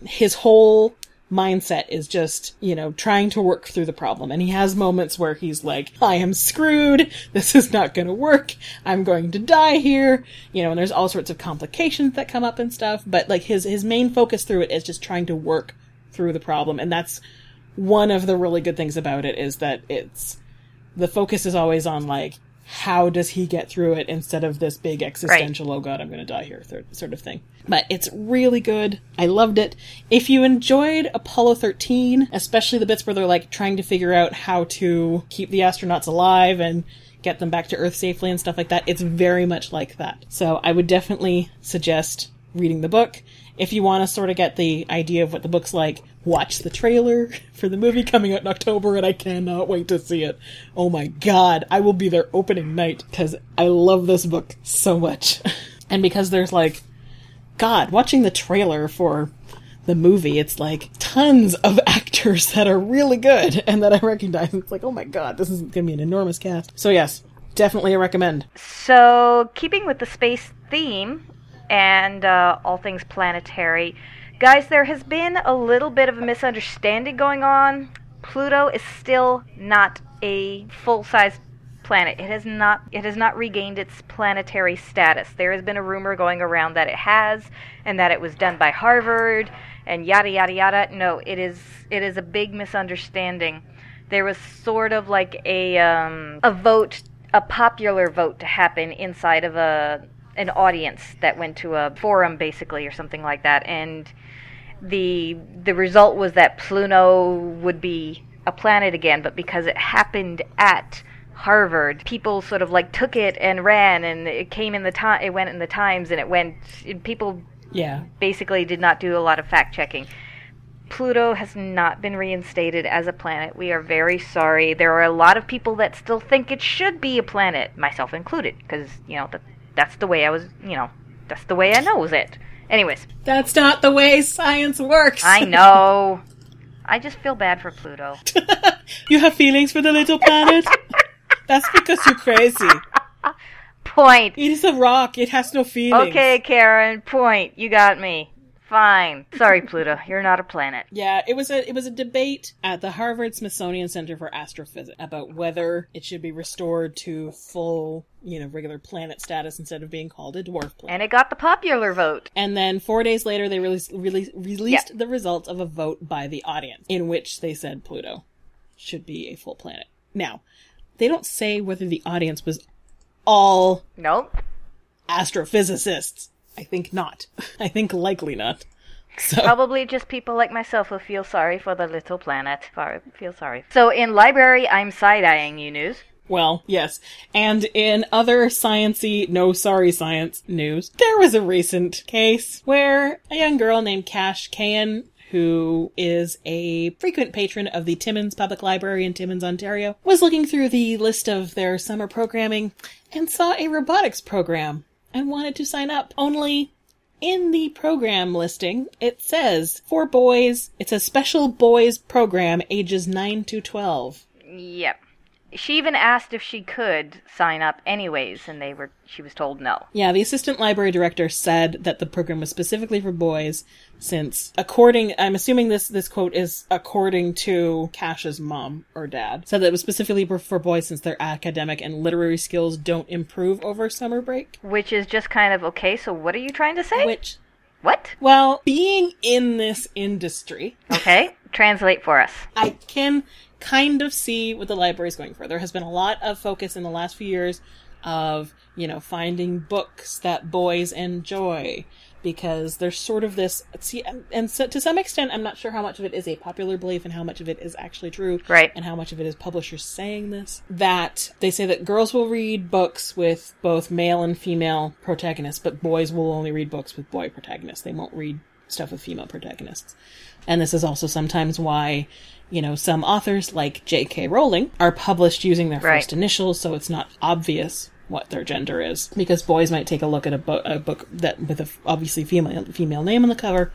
his whole mindset is just, you know, trying to work through the problem. And he has moments where he's like, I am screwed. This is not going to work. I'm going to die here. You know, and there's all sorts of complications that come up and stuff. But like his, his main focus through it is just trying to work through the problem. And that's one of the really good things about it is that it's, the focus is always on like, how does he get through it instead of this big existential, oh god, I'm going to die here sort of thing. But it's really good. I loved it. If you enjoyed Apollo 13, especially the bits where they're like trying to figure out how to keep the astronauts alive and get them back to Earth safely and stuff like that, it's very much like that. So I would definitely suggest reading the book. If you want to sort of get the idea of what the book's like, watch the trailer for the movie coming out in October, and I cannot wait to see it. Oh my god, I will be there opening night because I love this book so much. and because there's like, God, watching the trailer for the movie, it's like tons of actors that are really good and that I recognize. It's like, oh my god, this is going to be an enormous cast. So, yes, definitely a recommend. So, keeping with the space theme and uh, all things planetary, guys, there has been a little bit of a misunderstanding going on. Pluto is still not a full-size planet. It has not it has not regained its planetary status. There has been a rumor going around that it has and that it was done by Harvard and yada yada yada. No, it is it is a big misunderstanding. There was sort of like a um, a vote, a popular vote to happen inside of a an audience that went to a forum basically or something like that and the the result was that Pluto would be a planet again, but because it happened at Harvard, people sort of like took it and ran, and it came in the time. It went in the Times, and it went. People Yeah. basically did not do a lot of fact checking. Pluto has not been reinstated as a planet. We are very sorry. There are a lot of people that still think it should be a planet, myself included, because you know that that's the way I was. You know, that's the way I knows it. Anyways, That's not the way science works. I know. I just feel bad for Pluto. you have feelings for the little planet? That's because you're crazy. Point. It is a rock. It has no feelings. Okay, Karen. Point. You got me. Fine. Sorry, Pluto. You're not a planet. Yeah, it was a it was a debate at the Harvard Smithsonian Center for Astrophysics about whether it should be restored to full, you know, regular planet status instead of being called a dwarf planet. And it got the popular vote. And then four days later, they released release, released the results of a vote by the audience, in which they said Pluto should be a full planet. Now, they don't say whether the audience was all Nope. astrophysicists. I think not. I think likely not. So Probably just people like myself who feel sorry for the little planet. Feel sorry. So in library, I'm side eyeing you news. Well, yes. And in other sciency, no sorry science news, there was a recent case where a young girl named Cash Cahan, who is a frequent patron of the Timmins Public Library in Timmins, Ontario, was looking through the list of their summer programming and saw a robotics program and wanted to sign up. Only in the program listing, it says for boys, it's a special boys program ages 9 to 12. Yep. She even asked if she could sign up anyways, and they were. She was told no. Yeah, the assistant library director said that the program was specifically for boys since according I'm assuming this this quote is according to Cash's mom or dad. Said that it was specifically for- for boys since their academic and literary skills don't improve over summer break. Which is just kind of okay. So what are you trying to say? Which What? well, being in this industry, Okay, translate for us. I can kind of see what the library is going for. There has been a lot of focus in the last few years of, you know, finding books that boys enjoy because there's sort of this see and- so to some extent I'm not sure how much of it is a popular belief and how much of it is actually true Right. and how much of it is publishers saying this that they say that girls will read books with both male and female protagonists but boys will only read books with boy protagonists they won't read stuff with female protagonists and this is also sometimes why, you know, some authors like J.K. Rowling are published using their Right. first initials, so it's not obvious what their gender is. Because boys might take a look at a, bo- a book that with a f- obviously female female name on the cover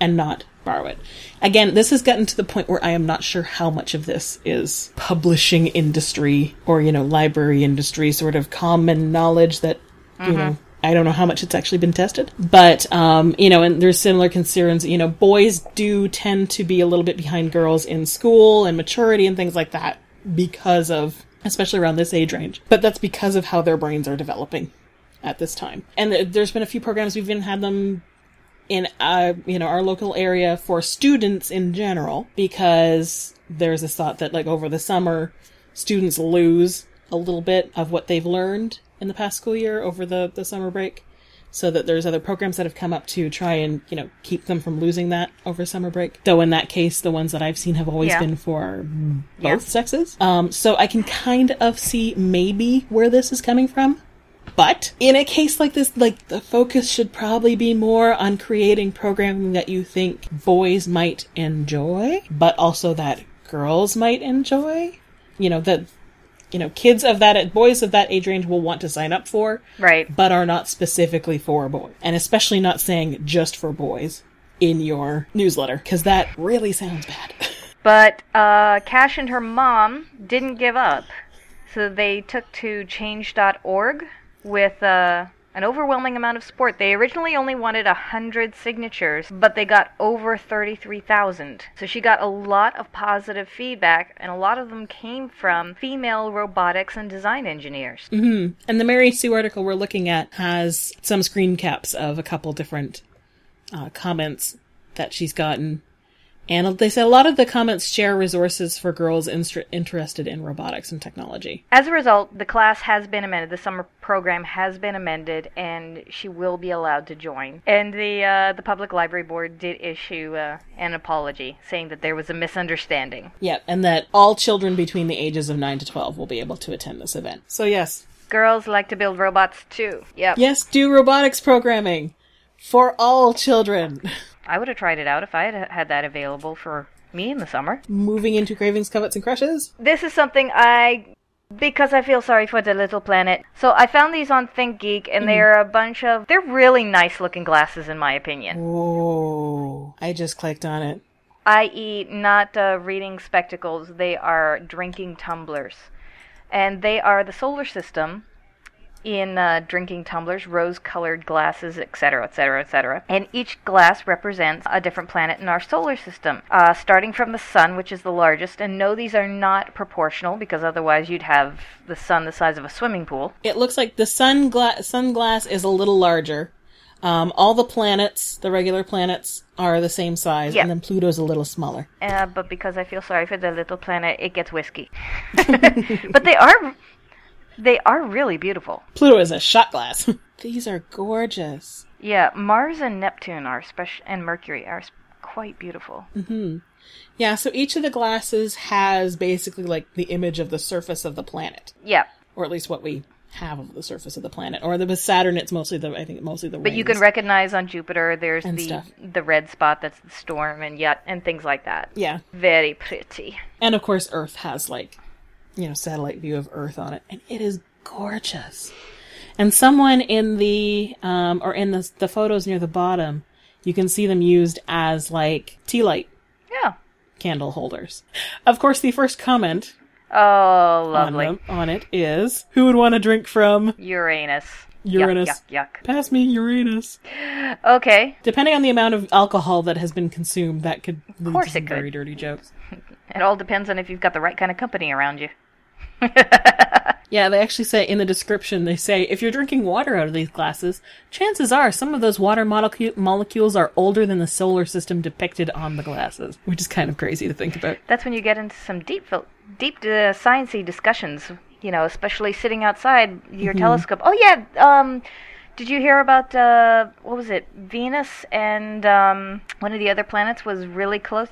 and not borrow it. Again, this has gotten to the point where I am not sure how much of this is publishing industry or you know library industry sort of common knowledge that you mm-hmm. know I don't know how much it's actually been tested, but um, you know, and there's similar concerns. You know, boys do tend to be a little bit behind girls in school and maturity and things like that because of, especially around this age range. But that's because of how their brains are developing at this time. And th- there's been a few programs we've even had them in uh, you know our local area for students in general because there's this thought that like over the summer students lose a little bit of what they've learned in the past school year over the, the summer break so that there's other programs that have come up to try and you know keep them from losing that over summer break though in that case the ones that i've seen have always Yeah. been for both Yeah. sexes um, so i can kind of see maybe where this is coming from but in a case like this, like the focus should probably be more on creating programming that you think boys might enjoy, but also that girls might enjoy. You know, that you know, kids of that boys of that age range will want to sign up for, Right. but are not specifically for boys. And especially not saying just for boys in your newsletter, because that really sounds bad. But uh, Cash and her mom didn't give up. So they took to change.org with uh, an overwhelming amount of support. They originally only wanted 100 signatures, but they got over 33,000. So she got a lot of positive feedback, and a lot of them came from female robotics and design engineers. Mm-hmm. And the Mary Sue article we're looking at has some screen caps of a couple different uh, comments that she's gotten. And they said a lot of the comments share resources for girls interested in robotics and technology. As a result, the class has been amended. The summer program has been amended, and she will be allowed to join. And the uh, the public library board did issue uh, an apology, saying that there was a misunderstanding. Yeah, and that all children between the ages of 9 to 12 will be able to attend this event. So, yes. Girls like to build robots too. Yep. Yes, do robotics programming for all children. I would have tried it out if I had had that available for me in the summer. Moving into cravings, covets, and crushes. This is something I because I feel sorry for the little planet. So I found these on ThinkGeek and they're a bunch of they're really nice looking glasses in my opinion. Oh, I just clicked on it. i.e., not uh, reading spectacles, they are drinking tumblers. And they are the solar system in uh, drinking tumblers, rose colored glasses, etc., etc., etc. And each glass represents a different planet in our solar system, uh, starting from the sun, which is the largest. And no, these are not proportional because otherwise you'd have the sun the size of a swimming pool. It looks like the sun gla- sunglass is a little larger. Um, all the planets, the regular planets, are the same size, Yeah. and then Pluto's a little smaller. Uh, but because I feel sorry for the little planet, it gets whiskey. but they are, they are really beautiful. Pluto is a shot glass. These are gorgeous. Yeah, Mars and Neptune are special, and Mercury are quite beautiful. Mm-hmm. Yeah, so each of the glasses has basically like the image of the surface of the planet, Yeah, or at least what we have of the surface of the planet. Or the with Saturn, it's mostly the I think mostly the. but you can recognize on Jupiter there's And the stuff. the red spot that's the storm and yet and things like that. yeah, Very pretty. and of course Earth has like, you know, satellite view of Earth on it, and it is gorgeous. And someone in the um or in the the photos near the bottom, you can see them used as like tea light Yeah. candle holders. Of course, the first comment Oh, on, lovely. them, on it is who would want to drink from Uranus. Uranus. Yuck, yuck, Pass me Uranus. Okay. Depending on the amount of alcohol that has been consumed, that could lead course to some it could. very dirty jokes. It all depends on if you've got the right kind of company around you. Yeah, they actually say in the description, they say if you're drinking water out of these glasses, chances are some of those water molecu- molecules are older than the solar system depicted on the glasses, which is kind of crazy to think about. That's when you get into some deep, deep uh, sciencey discussions. You know, especially sitting outside your telescope. Oh yeah. Um, did you hear about uh, what was it? Venus and um, one of the other planets was really close.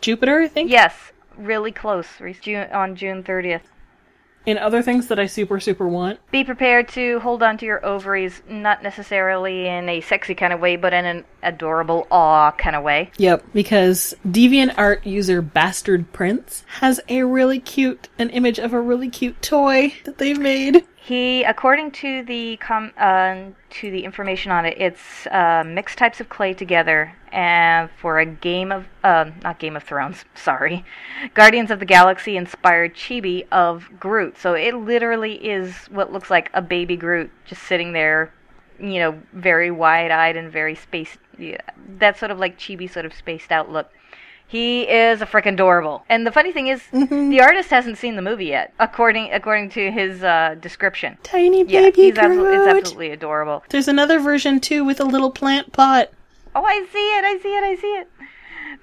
Jupiter, I think. Yes, really close. June, on June thirtieth. In other things that I super super want, Be prepared to hold on to your ovaries, not necessarily in a sexy kind of way, but in an adorable awe kind of way. Yep, because DeviantArt user Bastard Prince has a really cute, an image of a really cute toy that they've made. He, according to the com, uh, to the information on it, it's uh, mixed types of clay together, and for a game of, uh, not Game of Thrones, sorry, Guardians of the Galaxy inspired chibi of Groot. So it literally is what looks like a baby Groot just sitting there, you know, very wide-eyed and very spaced. Yeah, that sort of like chibi sort of spaced out look. He is a freaking adorable. And the funny thing is, the artist hasn't seen the movie yet, according according to his uh, description. Tiny Yeah, baby he's absolutely, it's absolutely adorable. There's another version too with a little plant pot. Oh, I see it! I see it! I see it!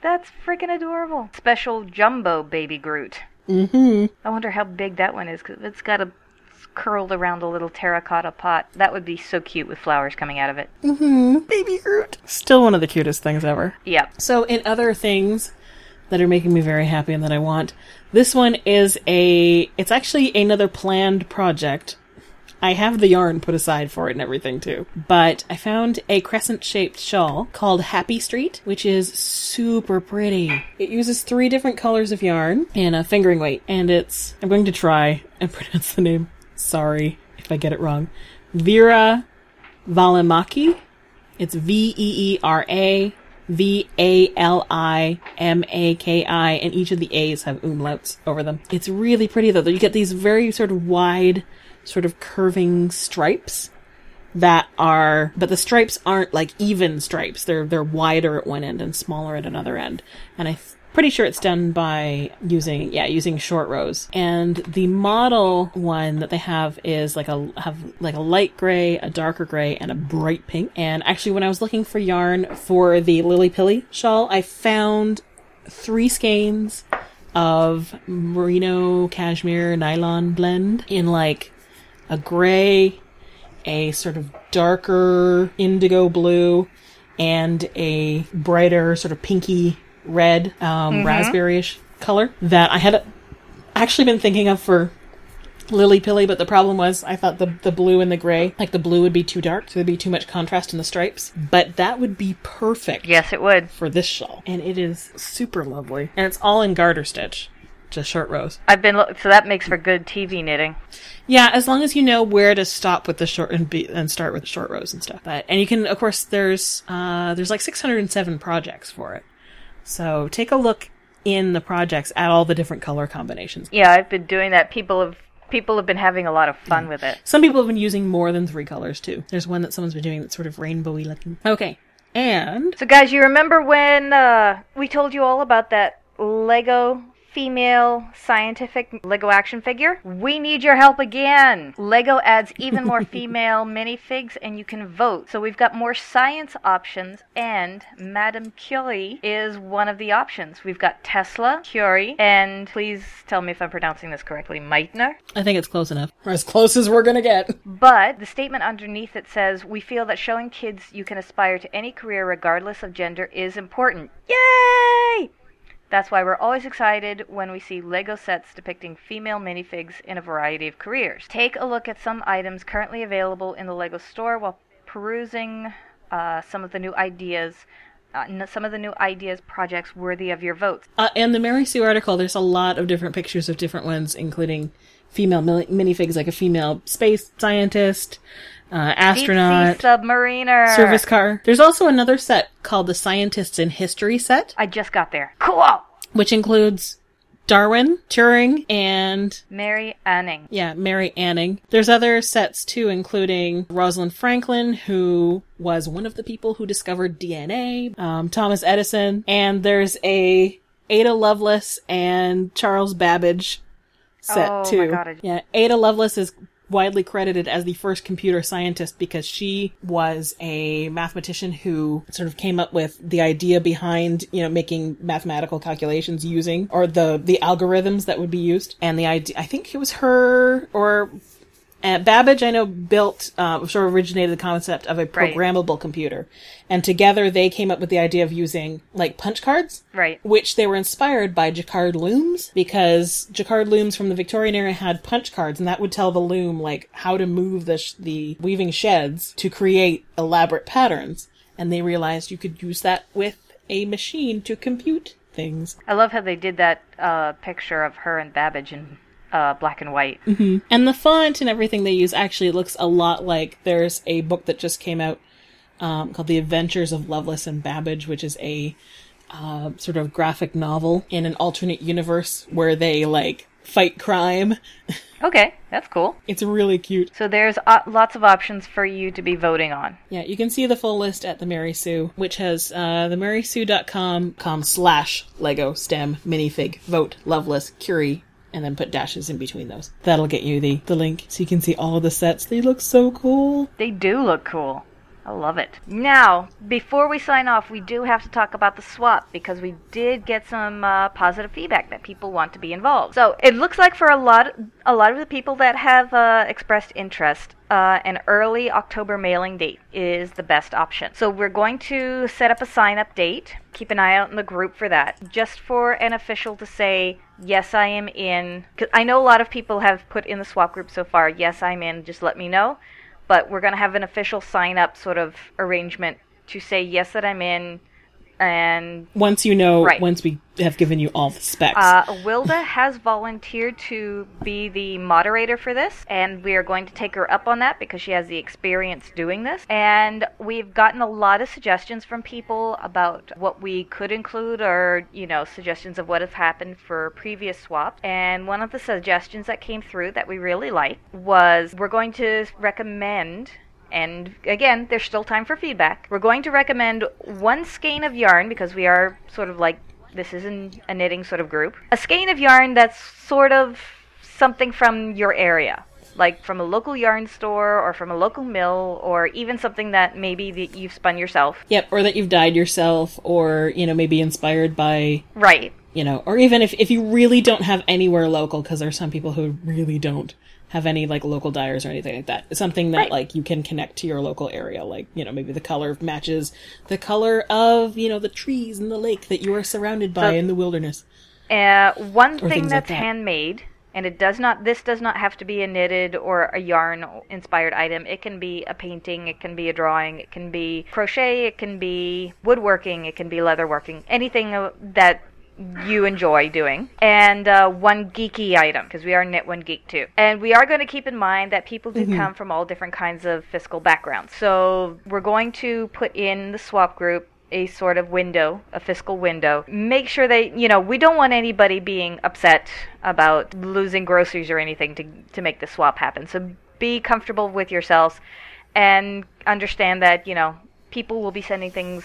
That's freaking adorable. Special jumbo baby Groot. Mm-hmm. I wonder how big that one is because it's got a curled around a little terracotta pot. That would be so cute with flowers coming out of it. Mm-hmm. Baby Groot. Still one of the cutest things ever. Yep. So, in other things that are making me very happy and that I want, this one is a. It's actually another planned project. I have the yarn put aside for it and everything too. But I found a crescent shaped shawl called Happy Street, which is super pretty. It uses three different colors of yarn and a fingering weight. And it's. I'm going to try and pronounce the name. Sorry if I get it wrong. Veera Valimaki. It's V E E R A V A L I M A K I, and each of the A's have umlauts over them. It's really pretty though. You get these very sort of wide, sort of curving stripes that are, but the stripes aren't like even stripes. They're they're wider at one end and smaller at another end. And I'm pretty sure it's done by using yeah using short rows. And the model one that they have is like a have like a light gray, a darker gray, and a bright pink. And actually, when I was looking for yarn for the Lilli Pilli shawl, I found three skeins of merino cashmere nylon blend in like a gray, a sort of darker indigo blue, and a brighter sort of pinky red, um, raspberry-ish color that I had actually been thinking of for Lilli Pilli, but the problem was I thought the the blue and the gray, like the blue would be too dark, so there'd be too much contrast in the stripes. But that would be perfect Yes, it would. for this shawl, and it is super lovely, and it's all in garter stitch, just short rows. I've been lo- so that makes for good TV knitting. Yeah, as long as you know where to stop with the short and be and start with the short rows and stuff. But and you can, of course, there's uh there's like 607 projects for it, so take a look in the projects at all the different color combinations. Yeah, I've been doing that. People have people have been having a lot of fun with it. Some people have been using more than three colors too. There's one that someone's been doing that's sort of rainbowy looking. Okay, and So, guys, you remember when uh, we told you all about that Lego female scientific Lego action figure, we need your help again. Lego adds even more female minifigs and you can vote. So we've got more science options and Madame Curie is one of the options. We've got Tesla, Curie, and please tell me if I'm pronouncing this correctly, Meitner. I think it's close enough. Or as close as we're gonna get. But the statement underneath it says, We feel that showing kids you can aspire to any career regardless of gender is important. Yay! That's why we're always excited when we see Lego sets depicting female minifigs in a variety of careers. Take a look at some items currently available in the Lego store while perusing uh, some of the new ideas. Uh, some of the new ideas projects worthy of your votes. Uh, and the Mary Sue article, there's a lot of different pictures of different ones, including female mini- minifigs, like a female space scientist, uh, astronaut, submariner. service car. There's also another set called the Scientists in History set, I just got there. Cool. which includes Darwin, Turing, and Mary Anning. yeah, Mary Anning. There's other sets too, including Rosalind Franklin, who was one of the people who discovered DNA, um, Thomas Edison, and there's a Ada Lovelace and Charles Babbage set Oh my too. God, Yeah, Ada Lovelace is widely credited as the first computer scientist because she was a mathematician who sort of came up with the idea behind, you know, making mathematical calculations using or the the algorithms that would be used. And the idea I think it was her or uh, Babbage, I know, built, uh, sort of originated the concept of a programmable computer. And together they came up with the idea of using, like, punch cards. Right. Which they were inspired by Jacquard looms, because Jacquard looms from the Victorian era had punch cards, and that would tell the loom, like, how to move the, sh- the weaving sheds to create elaborate patterns. And they realized you could use that with a machine to compute things. I love how they did that uh, picture of her and Babbage in uh, black and white. And the font and everything they use actually looks a lot like there's a book that just came out um, called The Adventures of Lovelace and Babbage, which is a uh, sort of graphic novel in an alternate universe where they like fight crime. Okay, that's cool. It's really cute. So there's uh, lots of options for you to be voting on. Yeah, you can see the full list at the Mary Sue, which has uh, themarysue.com com slash Lego STEM minifig vote Lovelace Curie, and then put dashes in between those. That'll get you the, the link so you can see all the sets. They look so cool. They do look cool. I love it. Now, before we sign off, we do have to talk about the swap because we did get some uh, positive feedback that people want to be involved. So it looks like for a lot, a lot of the people that have uh, expressed interest, uh, an early October mailing date is the best option. So we're going to set up a sign up date. Keep an eye out in the group for that, just for an official to say yes, I am in. 'Cause I know a lot of people have put in the swap group so far. Yes, I'm in. Just let me know but we're going to have an official sign up sort of arrangement to say yes that I'm in and Once you know, Right. once we have given you all the specs. uh, Wilda has volunteered to be the moderator for this, and we are going to take her up on that because she has the experience doing this. And we've gotten a lot of suggestions from people about what we could include, or you know, suggestions of what has happened for previous swaps. And one of the suggestions that came through that we really liked was we're going to recommend and again, there's still time for feedback. We're going to recommend one skein of yarn because we are sort of like this isn't a knitting sort of group. A skein of yarn that's sort of something from your area, like from a local yarn store or from a local mill, or even something that maybe that you've spun yourself. yep, or that you've dyed yourself, or, you know, maybe inspired by, Right. You know, or even if, if you really don't have anywhere local, because there's some people who really don't have any, like, local dyers or anything like that. It's something that, Right. like, you can connect to your local area. Like, you know, maybe the color matches the color of, you know, the trees and the lake that you are surrounded by So- in the wilderness. Uh, one thing things like that's that. handmade, and it does not. This does not have to be a knitted or a yarn inspired item. It can be a painting. It can be a drawing. It can be crochet. It can be woodworking. It can be leatherworking. Anything uh, that you enjoy doing and uh, one geeky item because we are knit one geek too and we are going to keep in mind that people do come from all different kinds of fiscal backgrounds so we're going to put in the swap group a sort of window, a fiscal window. Make sure that, you know, we don't want anybody being upset about losing groceries or anything to, to make the swap happen. So be comfortable with yourselves and understand that, you know, people will be sending things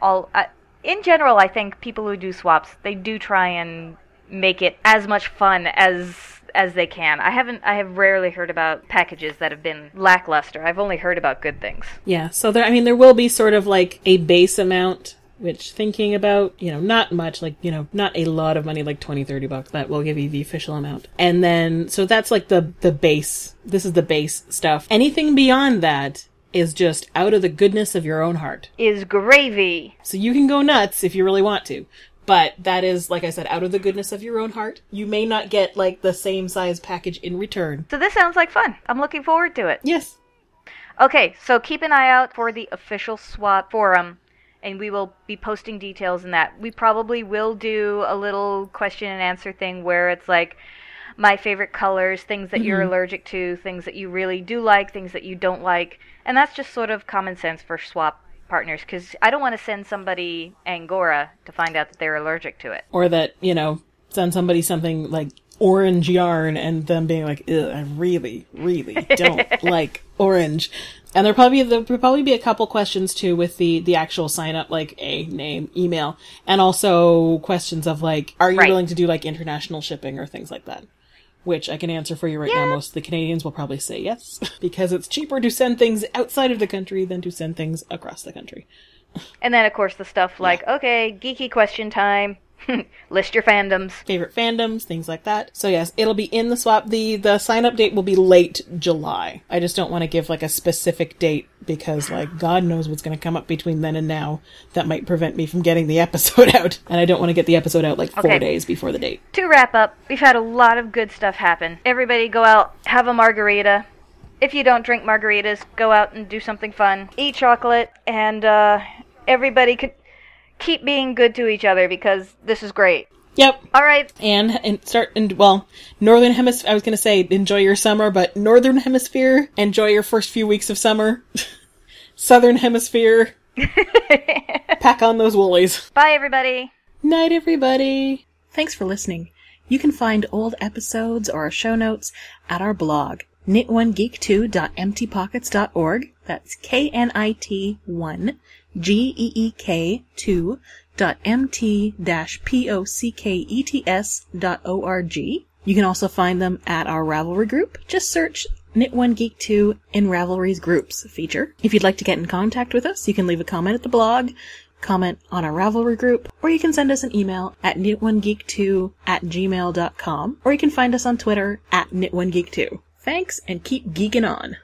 all. Uh, in general, I think people who do swaps, they do try and make it as much fun as as they can. I haven't I have rarely heard about packages that have been lackluster. I've only heard about good things. Yeah, so there, I mean, there will be sort of like a base amount, which thinking about, you know, not much, like, you know, not a lot of money, like 20, 30 bucks, that will give you the official amount. And then, so that's like the, the base, this is the base stuff. Anything beyond that is just out of the goodness of your own heart. Is gravy. So you can go nuts if you really want to. But that is, like I said, out of the goodness of your own heart. You may not get like the same size package in return. So this sounds like fun. I'm looking forward to it. Yes. Okay, so keep an eye out for the official swap forum and we will be posting details in that. We probably will do a little question and answer thing where it's like my favorite colors, things that you're mm-hmm. allergic to, things that you really do like, things that you don't like. And that's just sort of common sense for swap partners because I don't want to send somebody Angora to find out that they're allergic to it. Or that, you know, send somebody something like orange yarn and them being like, I really, really don't like orange. And there'll probably there'll probably be a couple questions too with the the actual sign up, like a name, email, and also questions of like, are you Right. willing to do like international shipping or things like that? Which I can answer for you right now. Most of the Canadians will probably say yes, because it's cheaper to send things outside of the country than to send things across the country. And then, of course, the stuff like, okay, geeky question time, list your fandoms. favorite fandoms, things like that. So yes, it'll be in the swap. The the sign up date will be late July. I just don't want to give like a specific date because like God knows what's going to come up between then and now that might prevent me from getting the episode out. And I don't want to get the episode out like four Okay. days before the date. To wrap up, we've had a lot of good stuff happen. Everybody go out, have a margarita. If you don't drink margaritas, go out and do something fun. Eat chocolate, and uh, everybody could keep being good to each other because this is great. Yep. All right, And and start and well, northern hemisphere. I was going to say enjoy your summer, but northern hemisphere enjoy your first few weeks of summer. southern hemisphere pack on those woolies. bye everybody. Night, everybody. Thanks for listening. You can find old episodes or our show notes at our blog, knit1geek2.emptypockets.org. That's K-N-I-T 1 G-E-E-K 2 dot M-T dash P-O-C-K-E-T-S dot O-R-G. You can also find them at our Ravelry group. Just search Knit One Geek 2 in Ravelry's groups feature. If you'd like to get in contact with us, you can leave a comment at the blog, comment on our Ravelry group, or you can send us an email at knitonegeek2 at gmail.com, or you can find us on Twitter at knitonegeek2. Thanks, and keep geeking on.